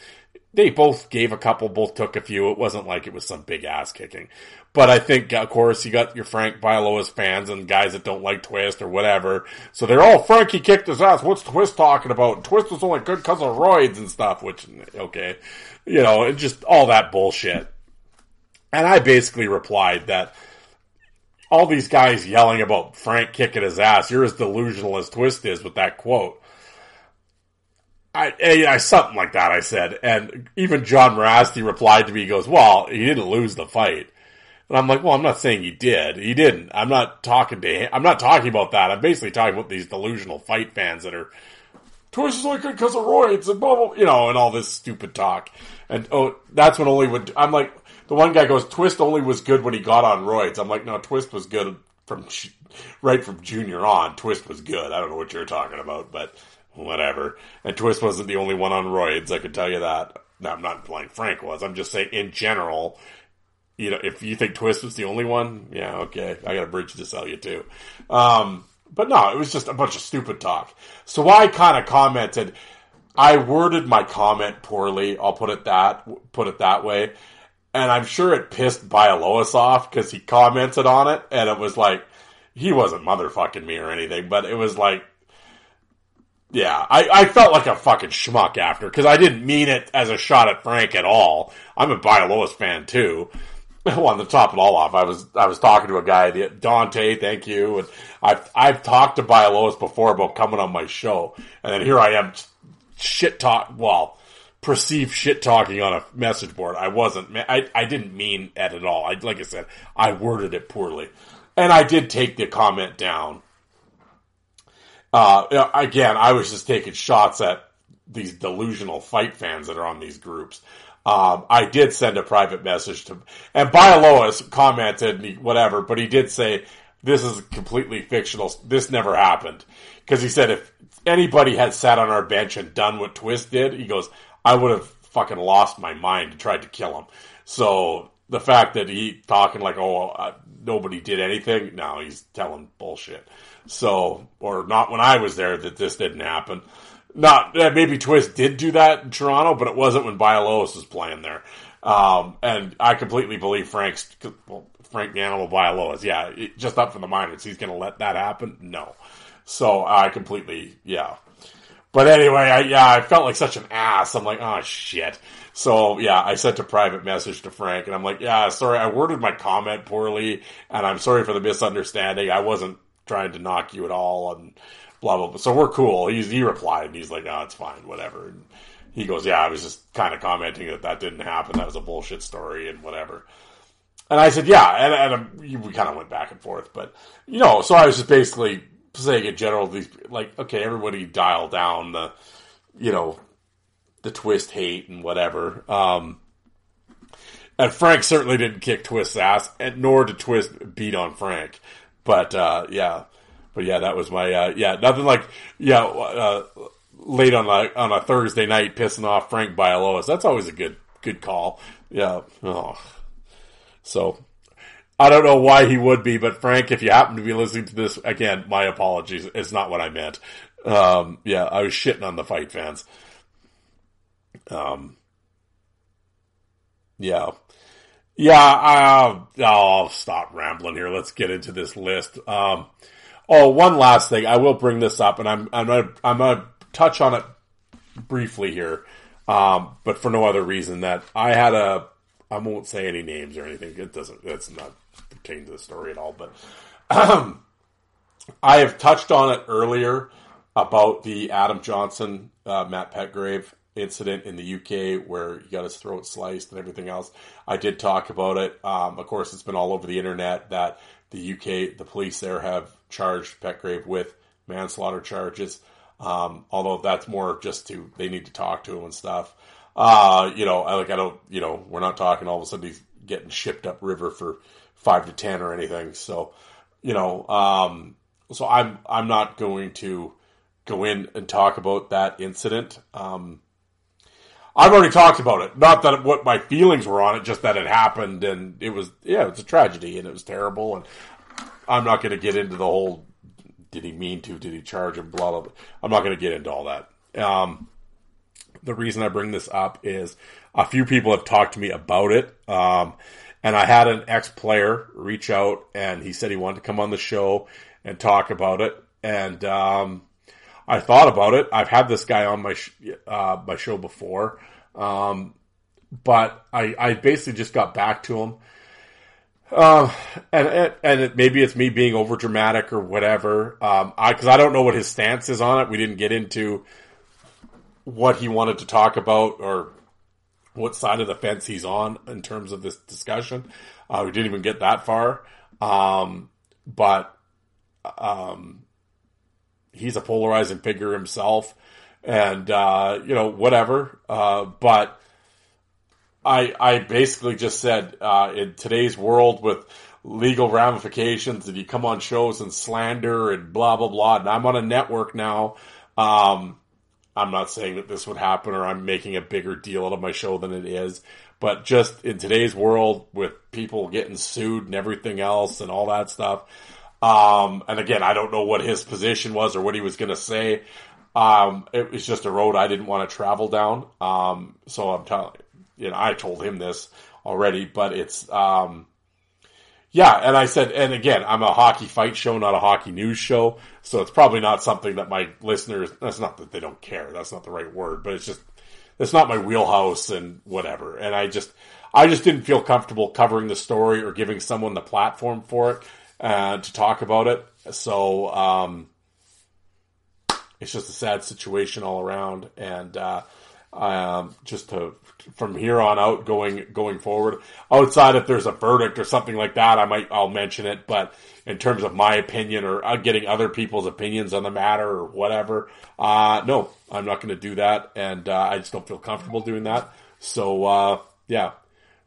they both gave a couple, both took a few. It wasn't like it was some big ass kicking. But I think, of course, you got your Frank Bialowas fans and guys that don't like Twist or whatever. So they're all, Frankie kicked his ass. What's Twist talking about? Twist was only good because of roids and stuff, which, okay. You know, just all that bullshit. And I basically replied that all these guys yelling about Frank kicking his ass, you're as delusional as Twist is with that quote. I, eh, I, I, something like that I said, and even John Mirasty replied to me. He goes, "Well, he didn't lose the fight," and I'm like, "Well, I'm not saying he did. He didn't. I'm not talking to him. I'm not talking about that. I'm basically talking about these delusional fight fans that are is only good because of roids and blah blah, you know, and all this stupid talk. And oh, that's when only would I'm like the one guy goes, Twist only was good when he got on roids. I'm like, no, Twist was good from right from junior on. Twist was good. I don't know what you're talking about, but whatever. And Twist wasn't the only one on roids, I can tell you that. No, I'm not implying Frank was. I'm just saying in general, you know, if you think Twist was the only one, yeah, okay. I got a bridge to sell you too. Um, but no, it was just a bunch of stupid talk. So I kind of commented, I worded my comment poorly. I'll put it that, put it that way. And I'm sure it pissed Bialowas off because he commented on it and it was like, he wasn't motherfucking me or anything, but it was like, yeah, I, I felt like a fucking schmuck after because I didn't mean it as a shot at Frank at all. I'm a Bialowas fan too. Well, to top it all off, I was I was talking to a guy, Dante. Thank you. And I've I've talked to Bialowas before about coming on my show, and then here I am, shit talk. Well, perceived shit talking on a message board. I wasn't. I I didn't mean it at all. I like I said, I worded it poorly, and I did take the comment down. Uh, again, I was just taking shots at these delusional fight fans that are on these groups. Um, I did send a private message to, and Bialowas commented whatever, but he did say this is completely fictional. This never happened because he said if anybody had sat on our bench and done what Twist did, he goes, I would have fucking lost my mind and tried to kill him. So the fact that he talking like, oh, uh, nobody did anything, no, he's telling bullshit. So, or not when I was there that this didn't happen. Not that maybe Twist did do that in Toronto, but it wasn't when Bialowas was playing there. Um, and I completely believe Frank's well, Frank Manimal Bialowas. Yeah, it, just up for the minors. He's going to let that happen? No. So I completely, yeah. But anyway, I, yeah, I felt like such an ass. I'm like, oh shit. So yeah, I sent a private message to Frank and I'm like, yeah, sorry, I worded my comment poorly and I'm sorry for the misunderstanding. I wasn't trying to knock you at all and blah, blah, blah. So we're cool. He's, he replied and he's like, oh, it's fine, whatever. And he goes, yeah, I was just kind of commenting that that didn't happen. That was a bullshit story and whatever. And I said, yeah, and, and um, we kind of went back and forth, but you know, so I was just basically saying in general, these like, okay, everybody dial down the, you know, the twist hate and whatever. Um, and Frank certainly didn't kick Twist's ass, and nor did Twist beat on Frank. But uh, yeah, but yeah, that was my uh, yeah, nothing like yeah, uh, late on a on a Thursday night pissing off Frank Bialowas. That's always a good good call. Yeah. Oh. So I don't know why he would be, but Frank, if you happen to be listening to this again, my apologies. It's not what I meant. Um, yeah, I was shitting on the fight fans. Um, yeah. Yeah, I'll, I'll stop rambling here. Let's get into this list. Um, oh, one last thing. I will bring this up and I'm, I'm gonna, I'm gonna touch on it briefly here. Um, but for no other reason that I had a, I won't say any names or anything. It doesn't, it's not pertain to the story at all, but, um, I have touched on it earlier about the Adam Johnson, uh, Matt Petgrave incident in the UK where he got his throat sliced and everything else. I did talk about it. Um, of course, it's been all over the internet that the UK, the police there have charged Petgrave with manslaughter charges. Um, although that's more just to, they need to talk to him and stuff. Uh, you know, I like, I don't, you know, we're not talking all of a sudden he's getting shipped up river for five to 10 or anything. So, you know, um, so I'm, I'm not going to go in and talk about that incident. Um, I've already talked about it. Not that what my feelings were on it, just that it happened and it was, yeah, it's a tragedy and it was terrible. And I'm not going to get into the whole, did he mean to, did he charge him, blah, blah, blah. I'm not going to get into all that. Um, the reason I bring this up is a few people have talked to me about it. Um, and I had an ex player reach out and he said he wanted to come on the show and talk about it. And, um, I thought about it. I've had this guy on my sh- uh, my show before, um, but I, I basically just got back to him. Um, and and, and it, maybe it's me being over dramatic or whatever. Um, I because I don't know what his stance is on it. We didn't get into what he wanted to talk about or what side of the fence he's on in terms of this discussion. Uh, we didn't even get that far. Um, but um, he's a polarizing figure himself, and uh, you know whatever. Uh, but I I basically just said uh, in today's world with legal ramifications, that you come on shows and slander and blah blah blah, and I'm on a network now. Um, I'm not saying that this would happen or I'm making a bigger deal out of my show than it is, but just in today's world with people getting sued and everything else and all that stuff, um, and again, I don't know what his position was or what he was going to say. Um, it was just a road I didn't want to travel down. Um, so I'm telling, you know, I told him this already, but it's, um, yeah, and I said, and again, I'm a hockey fight show, not a hockey news show, so it's probably not something that my listeners. That's not that they don't care. That's not the right word, but it's just it's not my wheelhouse and whatever. And I just, I just didn't feel comfortable covering the story or giving someone the platform for it uh, to talk about it. So um, it's just a sad situation all around, and uh, um, just to from here on out, going going forward, outside if there's a verdict or something like that, I might I'll mention it. But in terms of my opinion or uh, getting other people's opinions on the matter or whatever, uh, no, I'm not going to do that, and uh, I just don't feel comfortable doing that. So uh, yeah,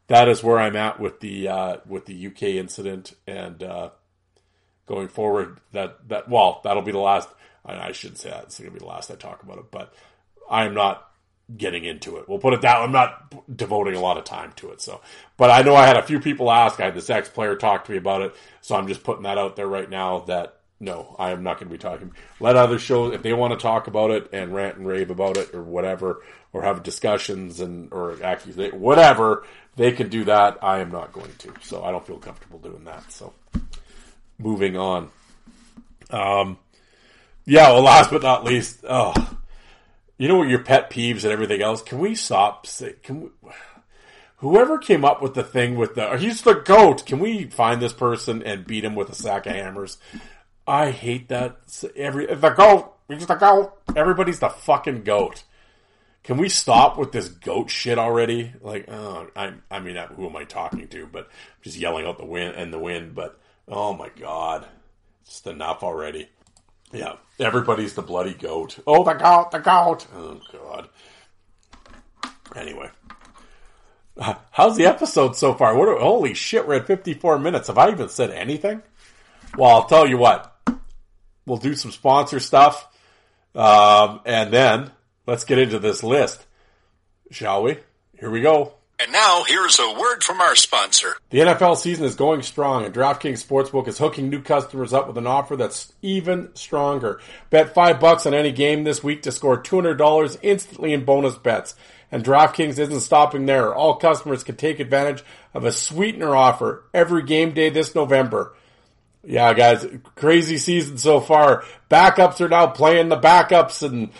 that is where I'm at with the uh, with the UK incident, and uh, going forward, that that well, that'll be the last. I shouldn't say that; it's going to be the last I talk about it. But I'm not getting into it. We'll put it that. I'm not devoting a lot of time to it. So, but I know I had a few people ask. I had this ex player talk to me about it, so I'm just putting that out there right now. That no, I am not going to be talking. Let other shows, if they want to talk about it and rant and rave about it or whatever, or have discussions and or accusation, whatever, they can do that. I am not going to, so I don't feel comfortable doing that. So, moving on. Um, yeah. Well, last but not least, oh, you know what your pet peeves and everything else. Can we stop? Can we? Whoever came up with the thing with the he's the goat. Can we find this person and beat him with a sack of hammers? I hate that. Every the goat. He's the goat. Everybody's the fucking goat. Can we stop with this goat shit already? Like, oh, I, I mean, who am I talking to? But just yelling out the wind and the wind. But oh my god, it's enough already. Yeah, everybody's the bloody goat. Oh, the goat, the goat. Oh god. Anyway, how's the episode so far? What? Are, holy shit, we're at 54 minutes. Have I even said anything? Well, I'll tell you what. We'll do some sponsor stuff. Um, and then let's get into this list, shall we? Here we go. And now, here's a word from our sponsor. The NFL season is going strong, and DraftKings Sportsbook is hooking new customers up with an offer that's even stronger. Bet five bucks on any game this week to score $200 instantly in bonus bets. And DraftKings isn't stopping there. All customers can take advantage of a sweetener offer every game day this November. Yeah, guys, crazy season so far. Backups are now playing the backups, and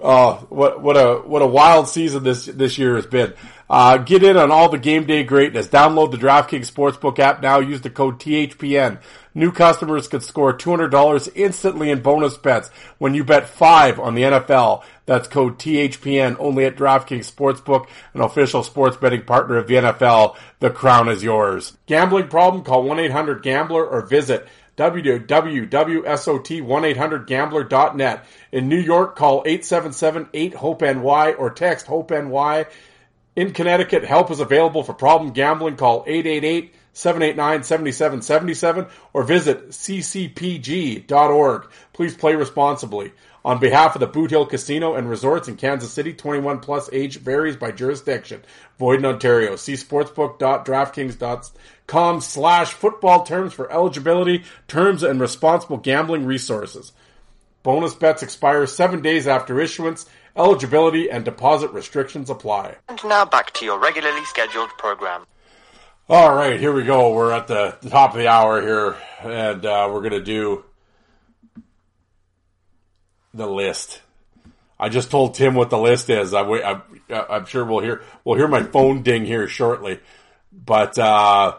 oh, what what a what a wild season this this year has been. Uh, get in on all the game day greatness. Download the DraftKings Sportsbook app now. Use the code THPN. New customers could score $200 instantly in bonus bets when you bet five on the NFL. That's code THPN only at DraftKings Sportsbook, an official sports betting partner of the NFL. The crown is yours. Gambling problem? Call 1-800-GAMBLER or visit www.sot1800gambler.net. In New York, call 877-8-HOPE-NY or text HOPE-NY. In Connecticut, help is available for problem gambling. Call 888 789 7777 or visit ccpg.org. Please play responsibly. On behalf of the Boot Hill Casino and Resorts in Kansas City, 21 plus age varies by jurisdiction. Void in Ontario. See sportsbook.draftkings.com slash football terms for eligibility, terms, and responsible gambling resources. Bonus bets expire seven days after issuance. Eligibility and deposit restrictions apply. And now back to your regularly scheduled program. All right, here we go. We're at the top of the hour here, and uh, we're going to do the list. I just told Tim what the list is. I, I, I'm sure we'll hear we'll hear my phone ding here shortly. But uh,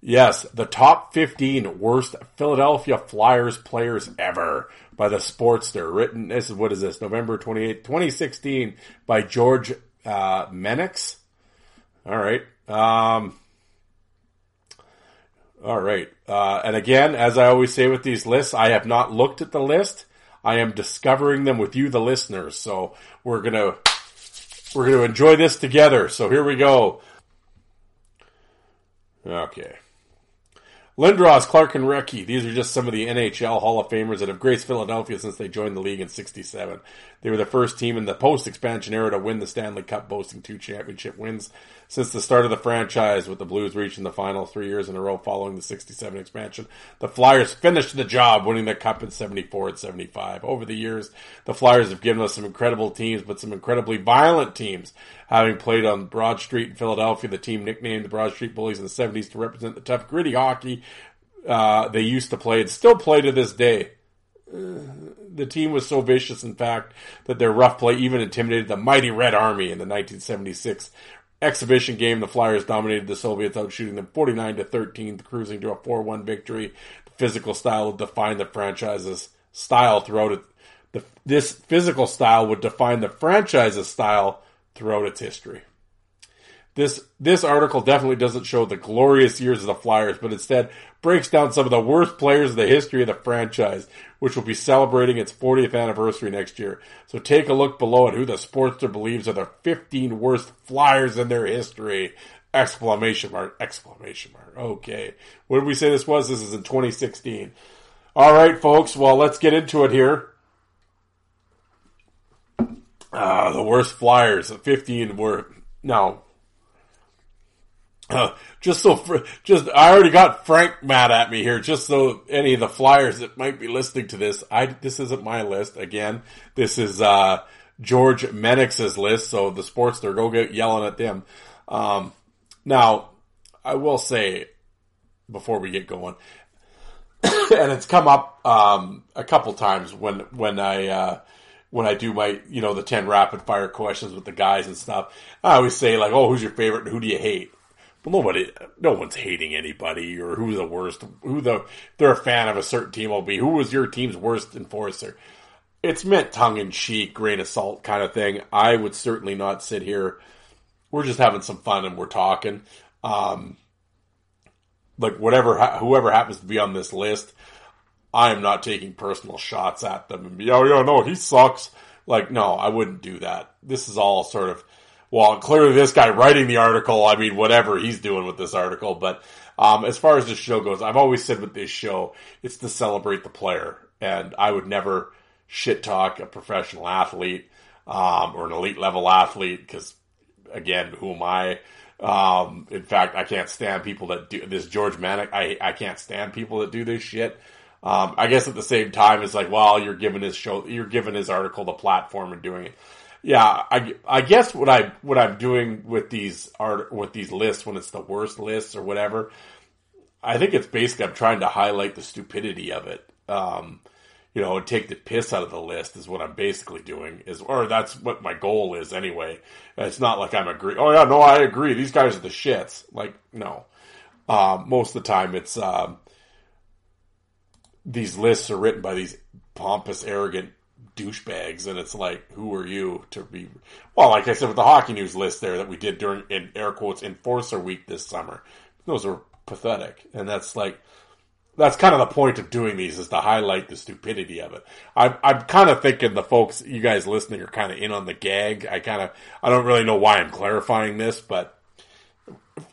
yes, the top 15 worst Philadelphia Flyers players ever by the Sportster. Written, this is what is this? November 28, 2016 by George uh, Menix. All right. Um, all right. Uh, and again, as I always say with these lists, I have not looked at the list. I am discovering them with you, the listeners. So we're gonna we're gonna enjoy this together. So here we go. Okay. Lindros, Clarke, and Recchi. These are just some of the NHL Hall of Famers that have graced Philadelphia since they joined the league in 67. They were the first team in the post-expansion era to win the Stanley Cup, boasting two championship wins since the start of the franchise, with the Blues reaching the final three years in a row following the 67 expansion. The Flyers finished the job, winning the Cup in 74 and 75. Over the years, the Flyers have given us some incredible teams, but some incredibly violent teams. Having played on Broad Street in Philadelphia, the team nicknamed the Broad Street Bullies in the 70s to represent the tough, gritty hockey uh, they used to play and still play to this day. Uh, the team was so vicious, in fact, that their rough play even intimidated the mighty Red Army in the 1976 exhibition game, the Flyers dominated the Soviets, outshooting them 49 to 13, cruising to a 4-1 victory. The physical style would define the franchise's style throughout it. The, this physical style would define the franchise's style throughout its history. This this article definitely doesn't show the glorious years of the Flyers, but instead breaks down some of the worst players in the history of the franchise, which will be celebrating its 40th anniversary next year. So take a look below at who the Sportster believes are the 15 worst Flyers in their history. Exclamation mark! Exclamation mark! Okay, what did we say this was? This is in 2016. All right, folks. Well, let's get into it here. Uh, the worst Flyers. 15 were no Uh, just so, for, just I already got Frank mad at me here. Just so any of the Flyers that might be listening to this, I this isn't my list. Again, this is uh, George Menix's list. So the sports, they're go get yelling at them. Um, now, I will say before we get going, and it's come up um, a couple times when when I uh, when I do my you know the ten rapid fire questions with the guys and stuff. I always say like, "Oh, who's your favorite and who do you hate?" Well, nobody, no one's hating anybody or who's the worst, who the they're a fan of a certain team will be. Who was your team's worst enforcer? It's meant tongue in cheek, grain of salt kind of thing. I would certainly not sit here. We're just having some fun and we're talking. Um, like whatever, whoever happens to be on this list, I am not taking personal shots at them and be, oh yeah, no, he sucks. Like, no, I wouldn't do that. This is all sort of, well, clearly this guy writing the article, I mean, whatever he's doing with this article, but, um, as far as the show goes, I've always said with this show, it's to celebrate the player. And I would never shit talk a professional athlete, um, or an elite level athlete, because again, who am I? Um, in fact, I can't stand people that do this. George Manic, I I can't stand people that do this shit. Um, I guess at the same time, it's like, well, you're giving his show, you're giving his article the platform and doing it. Yeah, I, I guess what I what I'm doing with these art with these lists when it's the worst lists or whatever, I think it's basically I'm trying to highlight the stupidity of it. Um, you know, take the piss out of the list is what I'm basically doing is, or that's what my goal is anyway. It's not like I'm agree. Oh yeah, no, I agree. These guys are the shits. Like, no. Um, most of the time it's, um, these lists are written by these pompous, arrogant douchebags, and it's like, who are you to be? Well, like I said with the hockey news list there that we did during in air quotes Enforcer Week this summer, those are pathetic, and that's like that's kind of the point of doing these is to highlight the stupidity of it. I'm, I'm kind of thinking the folks, you guys listening are kind of in on the gag. I kind of, I don't really know why I'm clarifying this, but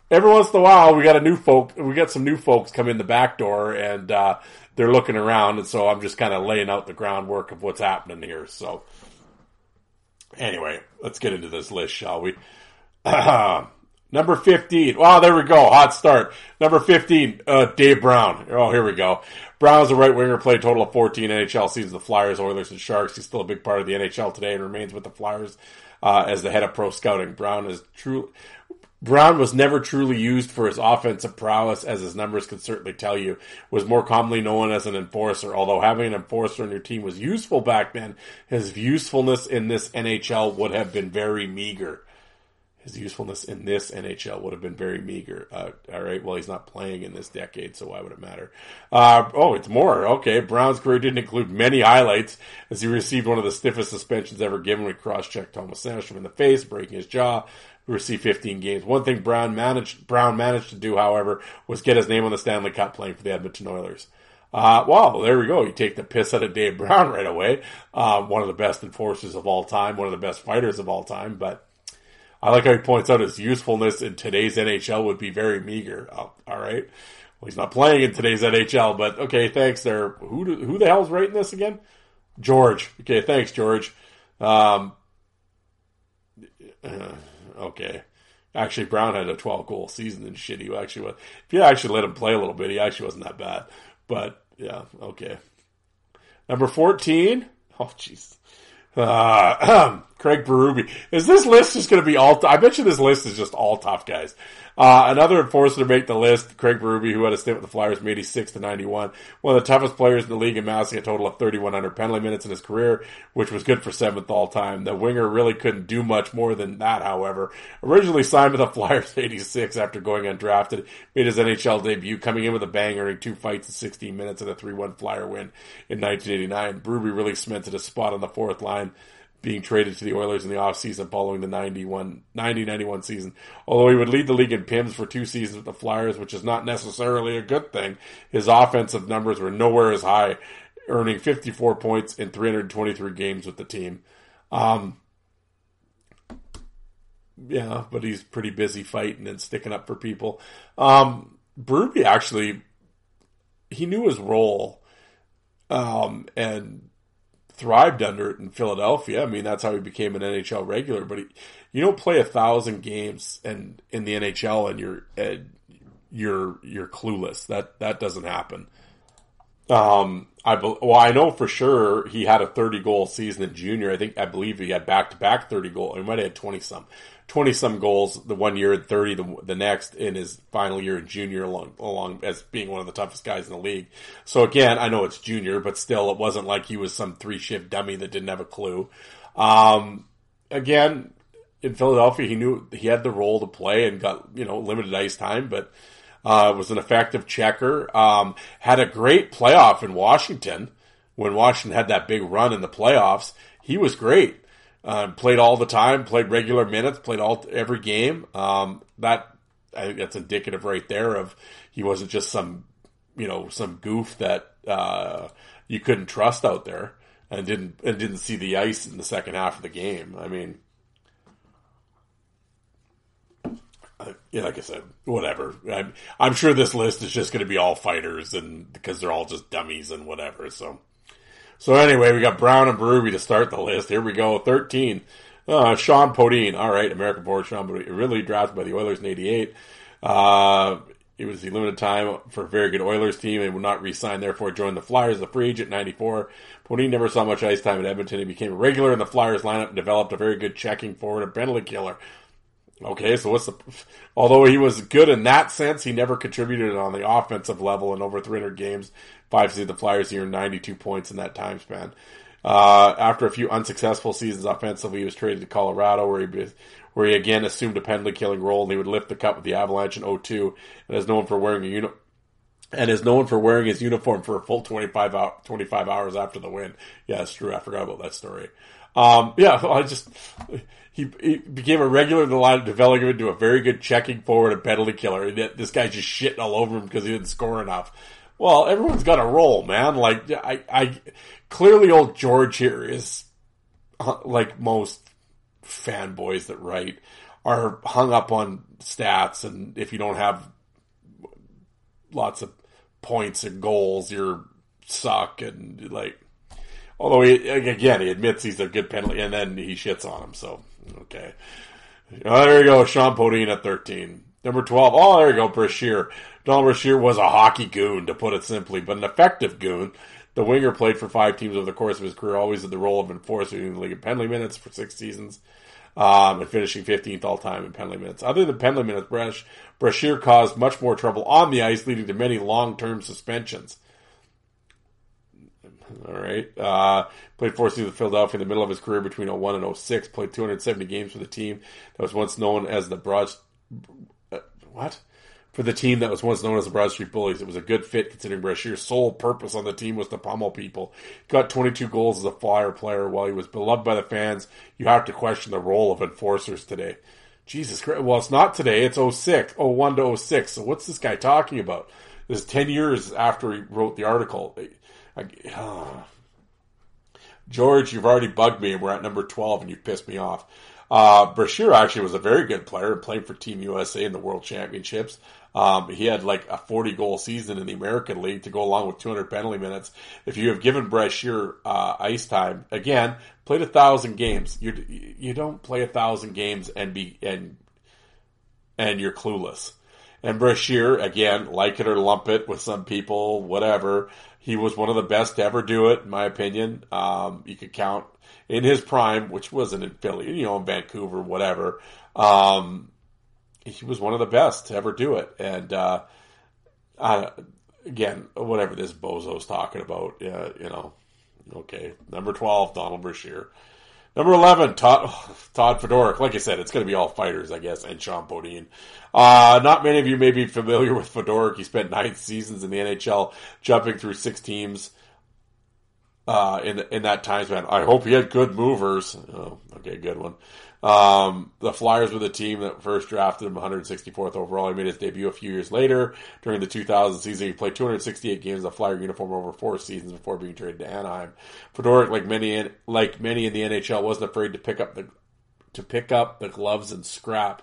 every once in a while we got a new folk, we got some new folks come in the back door and, uh, they're looking around. And so I'm just kind of laying out the groundwork of what's happening here. So anyway, let's get into this list, shall we? Number 15. Oh, there we go. Hot start. Number 15, uh, Dave Brown. Oh, here we go. Brown's a right winger, played total of 14 NHL seasons, the Flyers, Oilers, and Sharks. He's still a big part of the NHL today and remains with the Flyers, uh, as the head of pro scouting. Brown is true. Brown was never truly used for his offensive prowess, as his numbers can certainly tell you. Was more commonly known as an enforcer. Although having an enforcer on your team was useful back then, his usefulness in this NHL would have been very meager his usefulness in this NHL would have been very meager. Uh, all right, well, he's not playing in this decade, so why would it matter? Uh, oh, it's more. Okay, Brown's career didn't include many highlights as he received one of the stiffest suspensions ever given when he cross-checked Thomas Sandstrom in the face, breaking his jaw. Received 15 games. One thing Brown managed Brown managed to do, however, was get his name on the Stanley Cup playing for the Edmonton Oilers. Uh, well, there we go. You take the piss out of Dave Brown right away. Uh, one of the best enforcers of all time, one of the best fighters of all time, but I like how he points out his usefulness in today's NHL would be very meager. Oh, all right. Well, he's not playing in today's NHL, but okay, thanks there. Who do, who the hell's writing this again? George. Okay, thanks, George. Um, uh, okay. Actually, Brown had a 12 goal season and shit. He actually was. If you actually let him play a little bit, he actually wasn't that bad. But yeah, okay. Number 14. Oh, jeez. Uh, Craig Berube. Is this list just going to be all? I bet you this list is just all tough guys. Uh, another enforcer to make the list, Craig Berube, who had a stint with the Flyers from 86 to 91. One of the toughest players in the league, amassing a total of 3,100 penalty minutes in his career, which was good for seventh all time. The winger really couldn't do much more than that, however. Originally signed with the Flyers 86 after going undrafted, made his NHL debut, coming in with a bang, earning two fights in 16 minutes and a 3-1 Flyer win in 1989. Berube really cemented a spot on the fourth line being traded to the Oilers in the offseason following the 91, 90-91 season. Although he would lead the league in PIMS for two seasons with the Flyers, which is not necessarily a good thing, his offensive numbers were nowhere as high, earning 54 points in 323 games with the team. Um, yeah, but he's pretty busy fighting and sticking up for people. Um, Berube actually, he knew his role, um, and thrived under it in Philadelphia. I mean, that's how he became an NHL regular. But he, you don't play a thousand games and in the NHL and you're and you're you're clueless. That that doesn't happen. Um, I well, I know for sure he had a 30 goal season in junior. I think I believe he had back to back 30 goal. He might have had 20 some, 20 some goals the one year and 30 the, the next in his final year in junior along along as being one of the toughest guys in the league. So again, I know it's junior, but still, it wasn't like he was some three shift dummy that didn't have a clue. Um, again, in Philadelphia, he knew he had the role to play and got you know limited ice time, but uh, was an effective checker. Um, had a great playoff in Washington when Washington had that big run in the playoffs. He was great. Uh, played all the time, played regular minutes, played all every game. Um, that I think that's indicative right there of he wasn't just some you know some goof that uh, you couldn't trust out there and didn't and didn't see the ice in the second half of the game. I mean, yeah, like I said, whatever. I'm, I'm sure this list is just going to be all fighters, and because they're all just dummies and whatever. So, so anyway, we got Brown and Berube to start the list. Here we go, thirteen. Uh, Shjon Podein, all right, American forward Shjon Podein, really drafted by the Oilers in '88. Uh, it was the limited time for a very good Oilers team and would not re-sign, therefore joined the Flyers as a free agent 94. Podein never saw much ice time at Edmonton. He became a regular in the Flyers lineup and developed a very good checking forward and penalty killer. Okay, so what's the? Although he was good in that sense, he never contributed on the offensive level in over 300 games. Five seed the Flyers here, 92 points in that time span. Uh, after a few unsuccessful seasons offensively, he was traded to Colorado, where he where he again assumed a penalty killing role, and he would lift the cup with the Avalanche in 02, and is known for wearing a uni- and is known for wearing his uniform for a full 25, hour, 25 hours after the win. Yeah, it's true. I forgot about that story. Um, yeah, I just he, he, became a regular in the line, developing him into a very good checking forward and penalty killer. And this guy's just shitting all over him because he didn't score enough. Well, everyone's got a role, man. Like I, I clearly old George here is uh, like most fanboys that write are hung up on stats, and if you don't have lots of points and goals, you're suck and like. Although he, again, he admits he's a good penalty, and then he shits on him. So Okay. Oh, there you go. Shjon Podein at 13. Number 12. Oh, there you go. Brashear. Donald Brashear was a hockey goon, to put it simply, but an effective goon. The winger played for five teams over the course of his career, always in the role of enforcer in the league in penalty minutes for six seasons, um, and finishing 15th all time in penalty minutes. Other than penalty minutes, Brash, Brashear caused much more trouble on the ice, leading to many long term suspensions. All right. Uh, played four seasons with Philadelphia in the middle of his career between 01 and 06. Played 270 games for the team that was once known as the Broad. Uh, what? For the team that was once known as the Broad Street Bullies. It was a good fit considering Brashear's sole purpose on the team was to pummel people. Got 22 goals as a flyer player. While he was beloved by the fans, you have to question the role of enforcers today. Jesus Christ. Well, it's not today. It's 06, 01 to 06. So what's this guy talking about? This is 10 years after he wrote the article. I, oh. George, you've already bugged me, and we're at number 12, and you've pissed me off. Uh, Brashear actually was a very good player and played for Team USA in the World Championships. Um, he had like a 40 goal season in the American League to go along with 200 penalty minutes. If you have given Brashear uh, ice time, again, played a thousand games. You you don't play a thousand games and be and and you're clueless. And Brashear, again, like it or lump it with some people, whatever. He was one of the best to ever do it, in my opinion. Um, you could count in his prime, which wasn't in Philly, you know, in Vancouver, whatever. Um, he was one of the best to ever do it. And, uh, uh, again, whatever this bozo's talking about, uh, you know, okay. Number 12, Donald Brashear. Number 11, Todd, Todd Fedoruk. Like I said, it's going to be all fighters, I guess, and Shjon Podein. Uh, not many of you may be familiar with Fedoruk. He spent nine seasons in the NHL, jumping through six teams uh, in in that time span. I hope he had good movers. Oh, okay, good one. Um, the Flyers were the team that first drafted him 164th overall. He made his debut a few years later during the 2000 season. He played 268 games in Flyer uniform over four seasons before being traded to Anaheim. Fedoruk, like many in, like many in the NHL, wasn't afraid to pick up the to pick up the gloves and scrap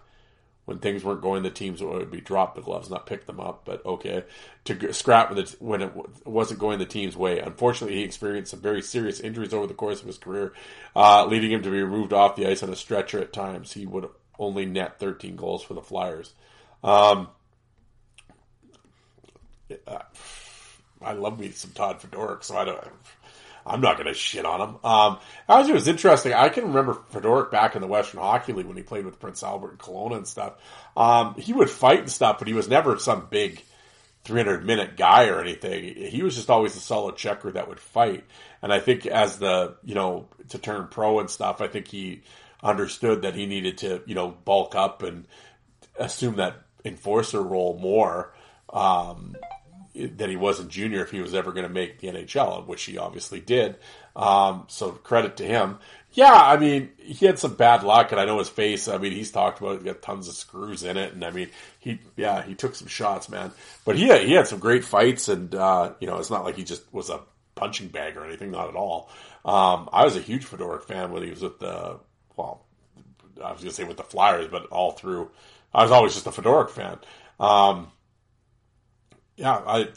when things weren't going, the teams would be drop the gloves, not pick them up. But okay, to scrap when it, when it wasn't going the team's way. Unfortunately, he experienced some very serious injuries over the course of his career, uh, leading him to be removed off the ice on a stretcher at times. He would only net 13 goals for the Flyers. Um, I love me some Todd Fedoruk, so I don't. I'm not going to shit on him. Um, it was interesting. I can remember Fedoruk back in the Western Hockey League when he played with Prince Albert and Kelowna and stuff. Um, he would fight and stuff, but he was never some big 300 minute guy or anything. He was just always a solid checker that would fight. And I think as the, you know, to turn pro and stuff, I think he understood that he needed to, you know, bulk up and assume that enforcer role more. Um, that he wasn't junior if he was ever going to make the NHL, which he obviously did. Um, so credit to him. Yeah, I mean, he had some bad luck, and I know his face. I mean, he's talked about it, got tons of screws in it, and I mean, he yeah, he took some shots, man. But he had, he had some great fights, and uh, you know, it's not like he just was a punching bag or anything, not at all. Um, I was a huge Fedoruk fan when he was with the well, I was going to say with the Flyers, but all through, I was always just a Fedoruk fan. Um, yeah, I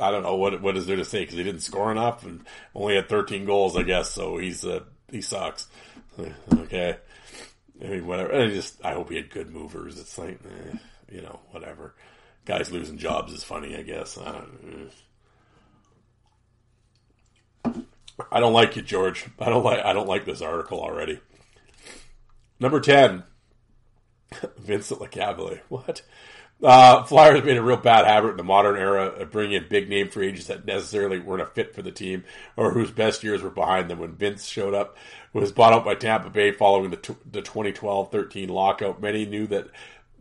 I don't know what what is there to say because he didn't score enough and only had 13 goals, I guess. So he's uh, he sucks. okay, I mean whatever. I just I hope he had good movers. It's like eh, you know whatever. Guys losing jobs is funny, I guess. I don't. I don't like you, George. I don't like I don't like this article already. Number ten, Vincent Lecavalier. What? Uh, Flyers made a real bad habit in the modern era of bringing in big name free agents that necessarily weren't a fit for the team or whose best years were behind them. When Vince showed up, was bought out by Tampa Bay following the, t- the 2012-13 lockout. Many knew that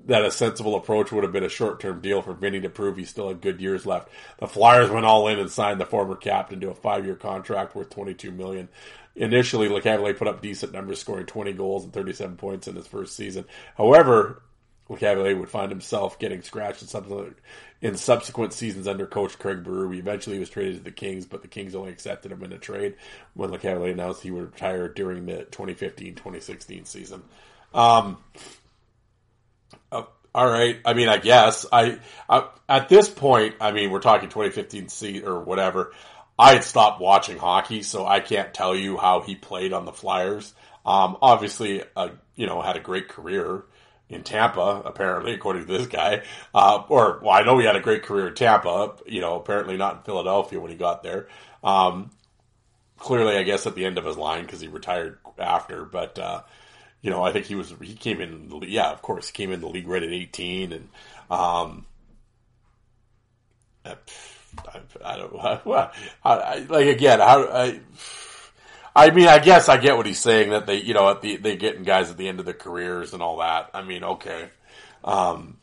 that a sensible approach would have been a short-term deal for Vinny to prove he still had good years left. The Flyers went all in and signed the former captain to a five-year contract worth 22 million. Initially, Lecavalier put up decent numbers, scoring 20 goals and 37 points in his first season. However, Lecavalier would find himself getting scratched in subsequent, in subsequent seasons under coach Craig Berube. Eventually, he was traded to the Kings, but the Kings only accepted him in a trade when Lecavalier announced he would retire during the 2015-2016 season. Um, uh, all right. I mean, I guess I, I, at this point, I mean, we're talking 2015 season or whatever. I had stopped watching hockey, so I can't tell you how he played on the Flyers. Um, obviously, uh, you know, had a great career in Tampa, apparently, according to this guy. Uh, or, well, I know he had a great career in Tampa, you know, apparently not in Philadelphia when he got there. Um, clearly, I guess, at the end of his line because he retired after. But, uh, you know, I think he was, he came in, yeah, of course, came in the league right at 18. And, um, I, I don't know. I, like, again, how, I, I mean, I guess I get what he's saying that they, you know, at the, they getting guys at the end of their careers and all that. I mean, okay. Um,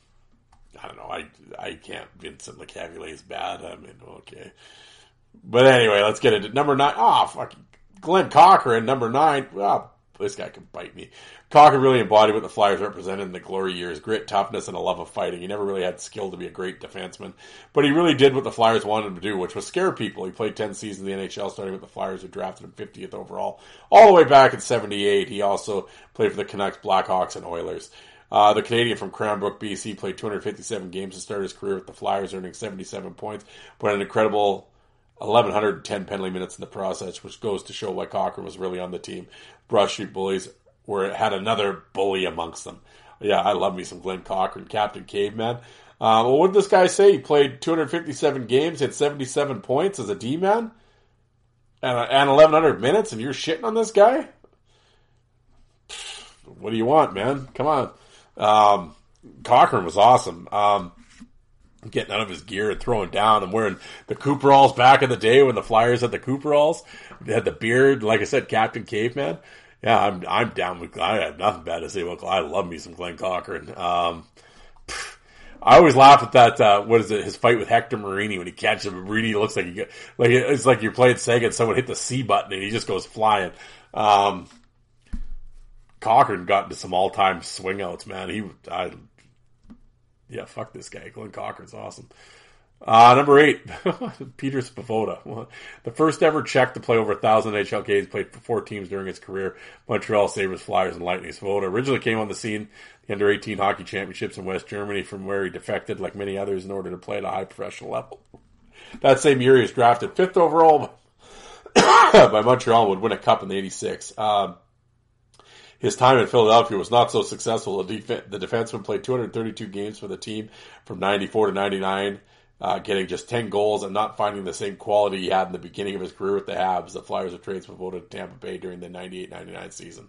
I don't know. I, I can't. Vincent Lecavalier is bad. I mean, okay. But anyway, let's get into number nine. Ah, oh, fucking Glen Cochrane, number nine. Oh, this guy can bite me. Cocker really embodied what the Flyers represented in the glory years grit, toughness, and a love of fighting. He never really had skill to be a great defenseman, but he really did what the Flyers wanted him to do, which was scare people. He played 10 seasons in the NHL, starting with the Flyers, who drafted him 50th overall, all the way back in 78. He also played for the Canucks, Blackhawks, and Oilers. Uh, the Canadian from Cranbrook, BC, played 257 games to start his career with the Flyers, earning 77 points, but an incredible 1,110 penalty minutes in the process, which goes to show why Cochrane was really on the team. Broad Street Bullies were had another bully amongst them. Yeah, I love me some Glen Cochrane, Captain Caveman. Uh, well, what did this guy say? He played 257 games, had 77 points as a D-man, and, and 1,100 minutes, and you're shitting on this guy? What do you want, man? Come on. Um, Cochrane was awesome. Um, getting out of his gear and throwing down and wearing the Cooperalls back in the day when the Flyers had the Cooperalls. They had the beard, like I said, Captain Caveman. Yeah, I'm I'm down with. I have nothing bad to say about. I love me some Glen Cochrane. Um, I always laugh at that. Uh, what is it? His fight with Hector Marini when he catches him. Marini looks like he get, like it's like you're playing Sega and someone hit the C button and he just goes flying. Um, Cochrane got into some all time swing outs, man. He, I, yeah, fuck this guy. Glen Cochrane's awesome. Uh, number eight, Peter Svoboda. The first ever Czech to play over a thousand NHL games, played for four teams during his career, Montreal Sabres, Flyers, and Lightning. Svoboda originally came on the scene, the under 18 hockey championships in West Germany, from where he defected, like many others, in order to play at a high professional level. That same year, he was drafted fifth overall by Montreal and would win a cup in the 86. Um, his time in Philadelphia was not so successful. The, def- the defenseman played 232 games for the team from 94 to 99 uh, getting just 10 goals and not finding the same quality he had in the beginning of his career with the Habs. The Flyers of trades voted to Tampa Bay during the 98-99 season.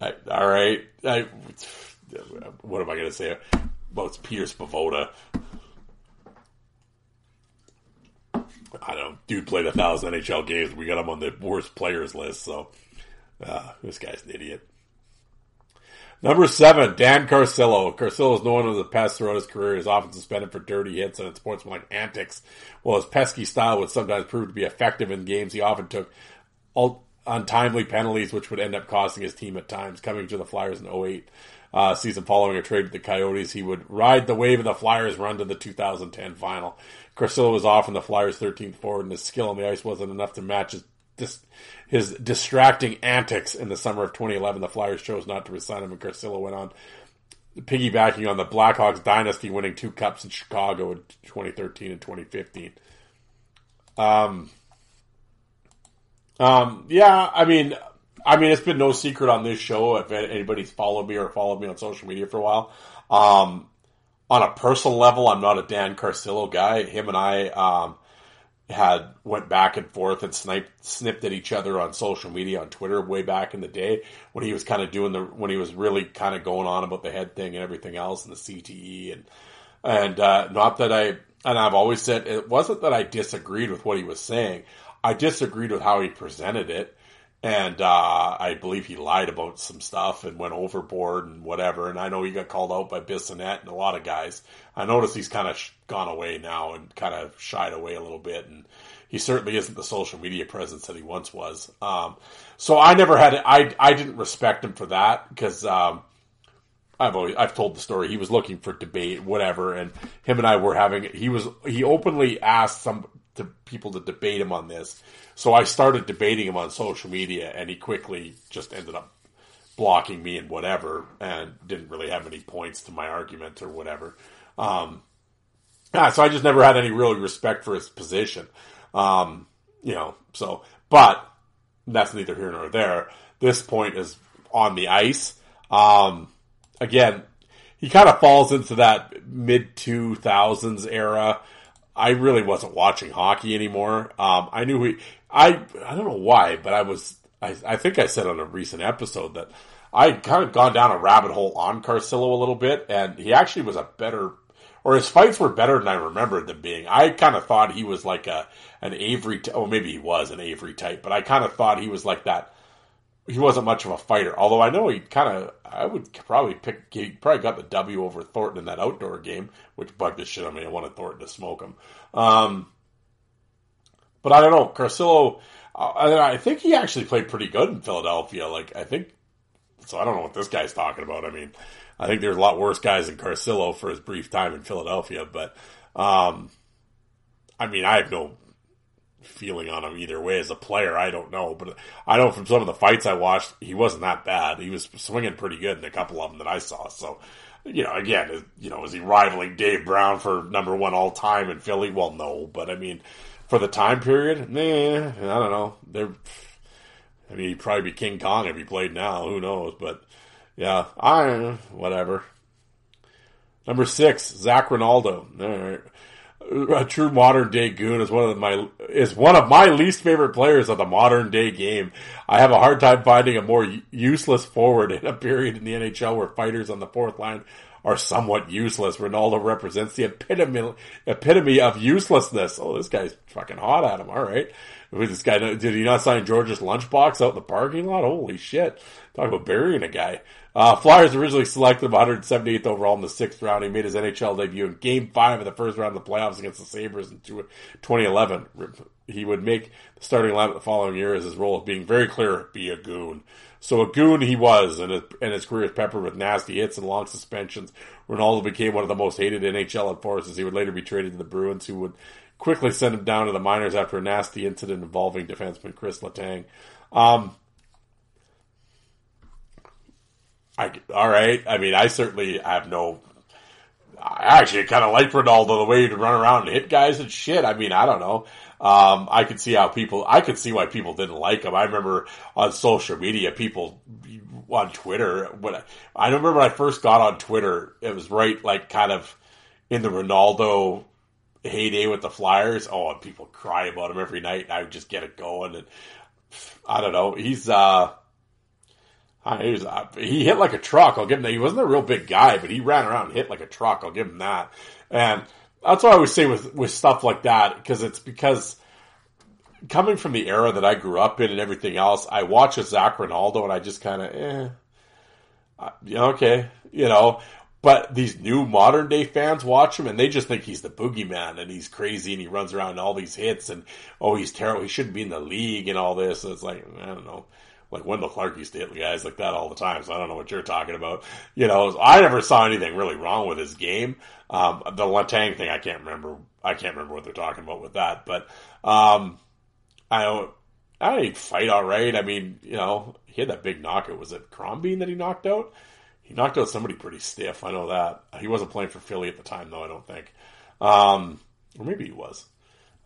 I, all right. I, what am I going to say about Peter Svoboda? I don't. Dude played a thousand NHL games. We got him on the worst players list, so uh, this guy's an idiot. Number seven, Dan Carcillo. Carcillo is known as a pest throughout his career. He's often suspended for dirty hits and sportsmanlike antics. While his pesky style would sometimes prove to be effective in games, he often took untimely penalties, which would end up costing his team at times. Coming to the Flyers in 08 uh, season following a trade with the Coyotes, he would ride the wave of the Flyers' run to the 2010 final. Carcillo was often the Flyers' 13th forward, and his skill on the ice wasn't enough to match his dis- his distracting antics in the summer of 2011. The Flyers chose not to resign him, and Carcillo went on piggybacking on the Blackhawks dynasty, winning two cups in Chicago in 2013 and 2015. Um, um, yeah, I mean, I mean, it's been no secret on this show if anybody's followed me or followed me on social media for a while. Um, on a personal level, I'm not a Dan Carcillo guy. Him and I, um, had went back and forth and sniped, snipped at each other on social media on Twitter way back in the day when he was kind of doing the when he was really kind of going on about the head thing and everything else and the CTE and and uh, not that I and I've always said it wasn't that I disagreed with what he was saying. I disagreed with how he presented it and uh, I believe he lied about some stuff and went overboard and whatever. And I know he got called out by Bissonnette and a lot of guys. I noticed he's kind of sh- gone away now and kind of shied away a little bit, and he certainly isn't the social media presence that he once was. Um, so I never had I I didn't respect him for that because. Um, I've always I've told the story. He was looking for debate, whatever, and him and I were having. He was he openly asked some to people to debate him on this, so I started debating him on social media, and he quickly just ended up blocking me and whatever, and didn't really have any points to my argument or whatever. Um, yeah, so I just never had any real respect for his position. Um, you know, so, but that's neither here nor there. This point is on the ice. Um, again, he kind of falls into that mid 2000s era. I really wasn't watching hockey anymore. Um, I knew he, I I don't know why, but I was I, I think I said on a recent episode that I kind of gone down a rabbit hole on Carcillo a little bit, and he actually was a better or his fights were better than I remembered them being. I kind of thought he was like a an Avery, t- oh maybe he was an Avery type, but I kind of thought he was like that. He wasn't much of a fighter, although I know he kind of. I would probably pick. He probably got the W over Thornton in that outdoor game, which bugged the shit out of me. I wanted Thornton to smoke him. Um, but I don't know. Carcillo, uh, I think he actually played pretty good in Philadelphia. Like, I think, so I don't know what this guy's talking about. I mean, I think there's a lot worse guys than Carcillo for his brief time in Philadelphia, but, um, I mean, I have no feeling on him either way as a player. I don't know, but I know from some of the fights I watched, he wasn't that bad. He was swinging pretty good in a couple of them that I saw. So, you know, again, you know, is he rivaling Dave Brown for number one all time in Philly? Well, no, but I mean, for the time period, nah, I don't know. They're, I mean, he'd probably be King Kong if he played now. Who knows? But yeah, I whatever. Number six, Zac Rinaldo. A true modern day goon is one of my is one of my least favorite players of the modern day game. I have a hard time finding a more useless forward in a period in the NHL where fighters on the fourth line are somewhat useless. Rinaldo represents the epitome epitome of uselessness. Oh, this guy's fucking hot at him. All right. This guy, did he not sign George's lunchbox out in the parking lot? Holy shit. Talk about burying a guy. Uh, Flyers originally selected him 178th overall in the sixth round. He made his NHL debut in Game Five of the first round of the playoffs against the Sabres in 2011. He would make the starting lineup the following year as his role of being very clear, be a goon. So a goon he was, and his, and his career is peppered with nasty hits and long suspensions. Rinaldo became one of the most hated NHL enforcers. He would later be traded to the Bruins, who would quickly send him down to the minors after a nasty incident involving defenseman Chris Letang. Um, I, all right. I mean, I certainly have no. I actually kind of like Rinaldo the way he'd run around and hit guys and shit. I mean, I don't know. Um, I could see how people, I could see why people didn't like him. I remember on social media, people on Twitter, when I, I remember when I first got on Twitter, it was right, like, kind of in the Rinaldo heyday with the Flyers. Oh, and people cry about him every night. And I would just get it going. And I don't know. He's, uh, he, was, uh, he hit like a truck. I'll give him that. He wasn't a real big guy, but he ran around and hit like a truck. I'll give him that. And that's what I always say with, with stuff like that, because it's because coming from the era that I grew up in and everything else, I watch a Zac Rinaldo and I just kind of, eh, uh, okay, you know. But these new modern day fans watch him and they just think he's the boogeyman and he's crazy and he runs around and all these hits and oh he's terrible he shouldn't be in the league and all this. And it's like I don't know like Wendell Clark used to hit guys like that all the time. So I don't know what you're talking about. You know, I never saw anything really wrong with his game. Um, the Letang thing, I can't remember. I can't remember what they're talking about with that. But um, I don't. I fight all right. I mean, you know, he had that big knockout. Was it Crombie that he knocked out? He knocked out somebody pretty stiff. I know that. He wasn't playing for Philly at the time, though. I don't think. Um, or maybe he was.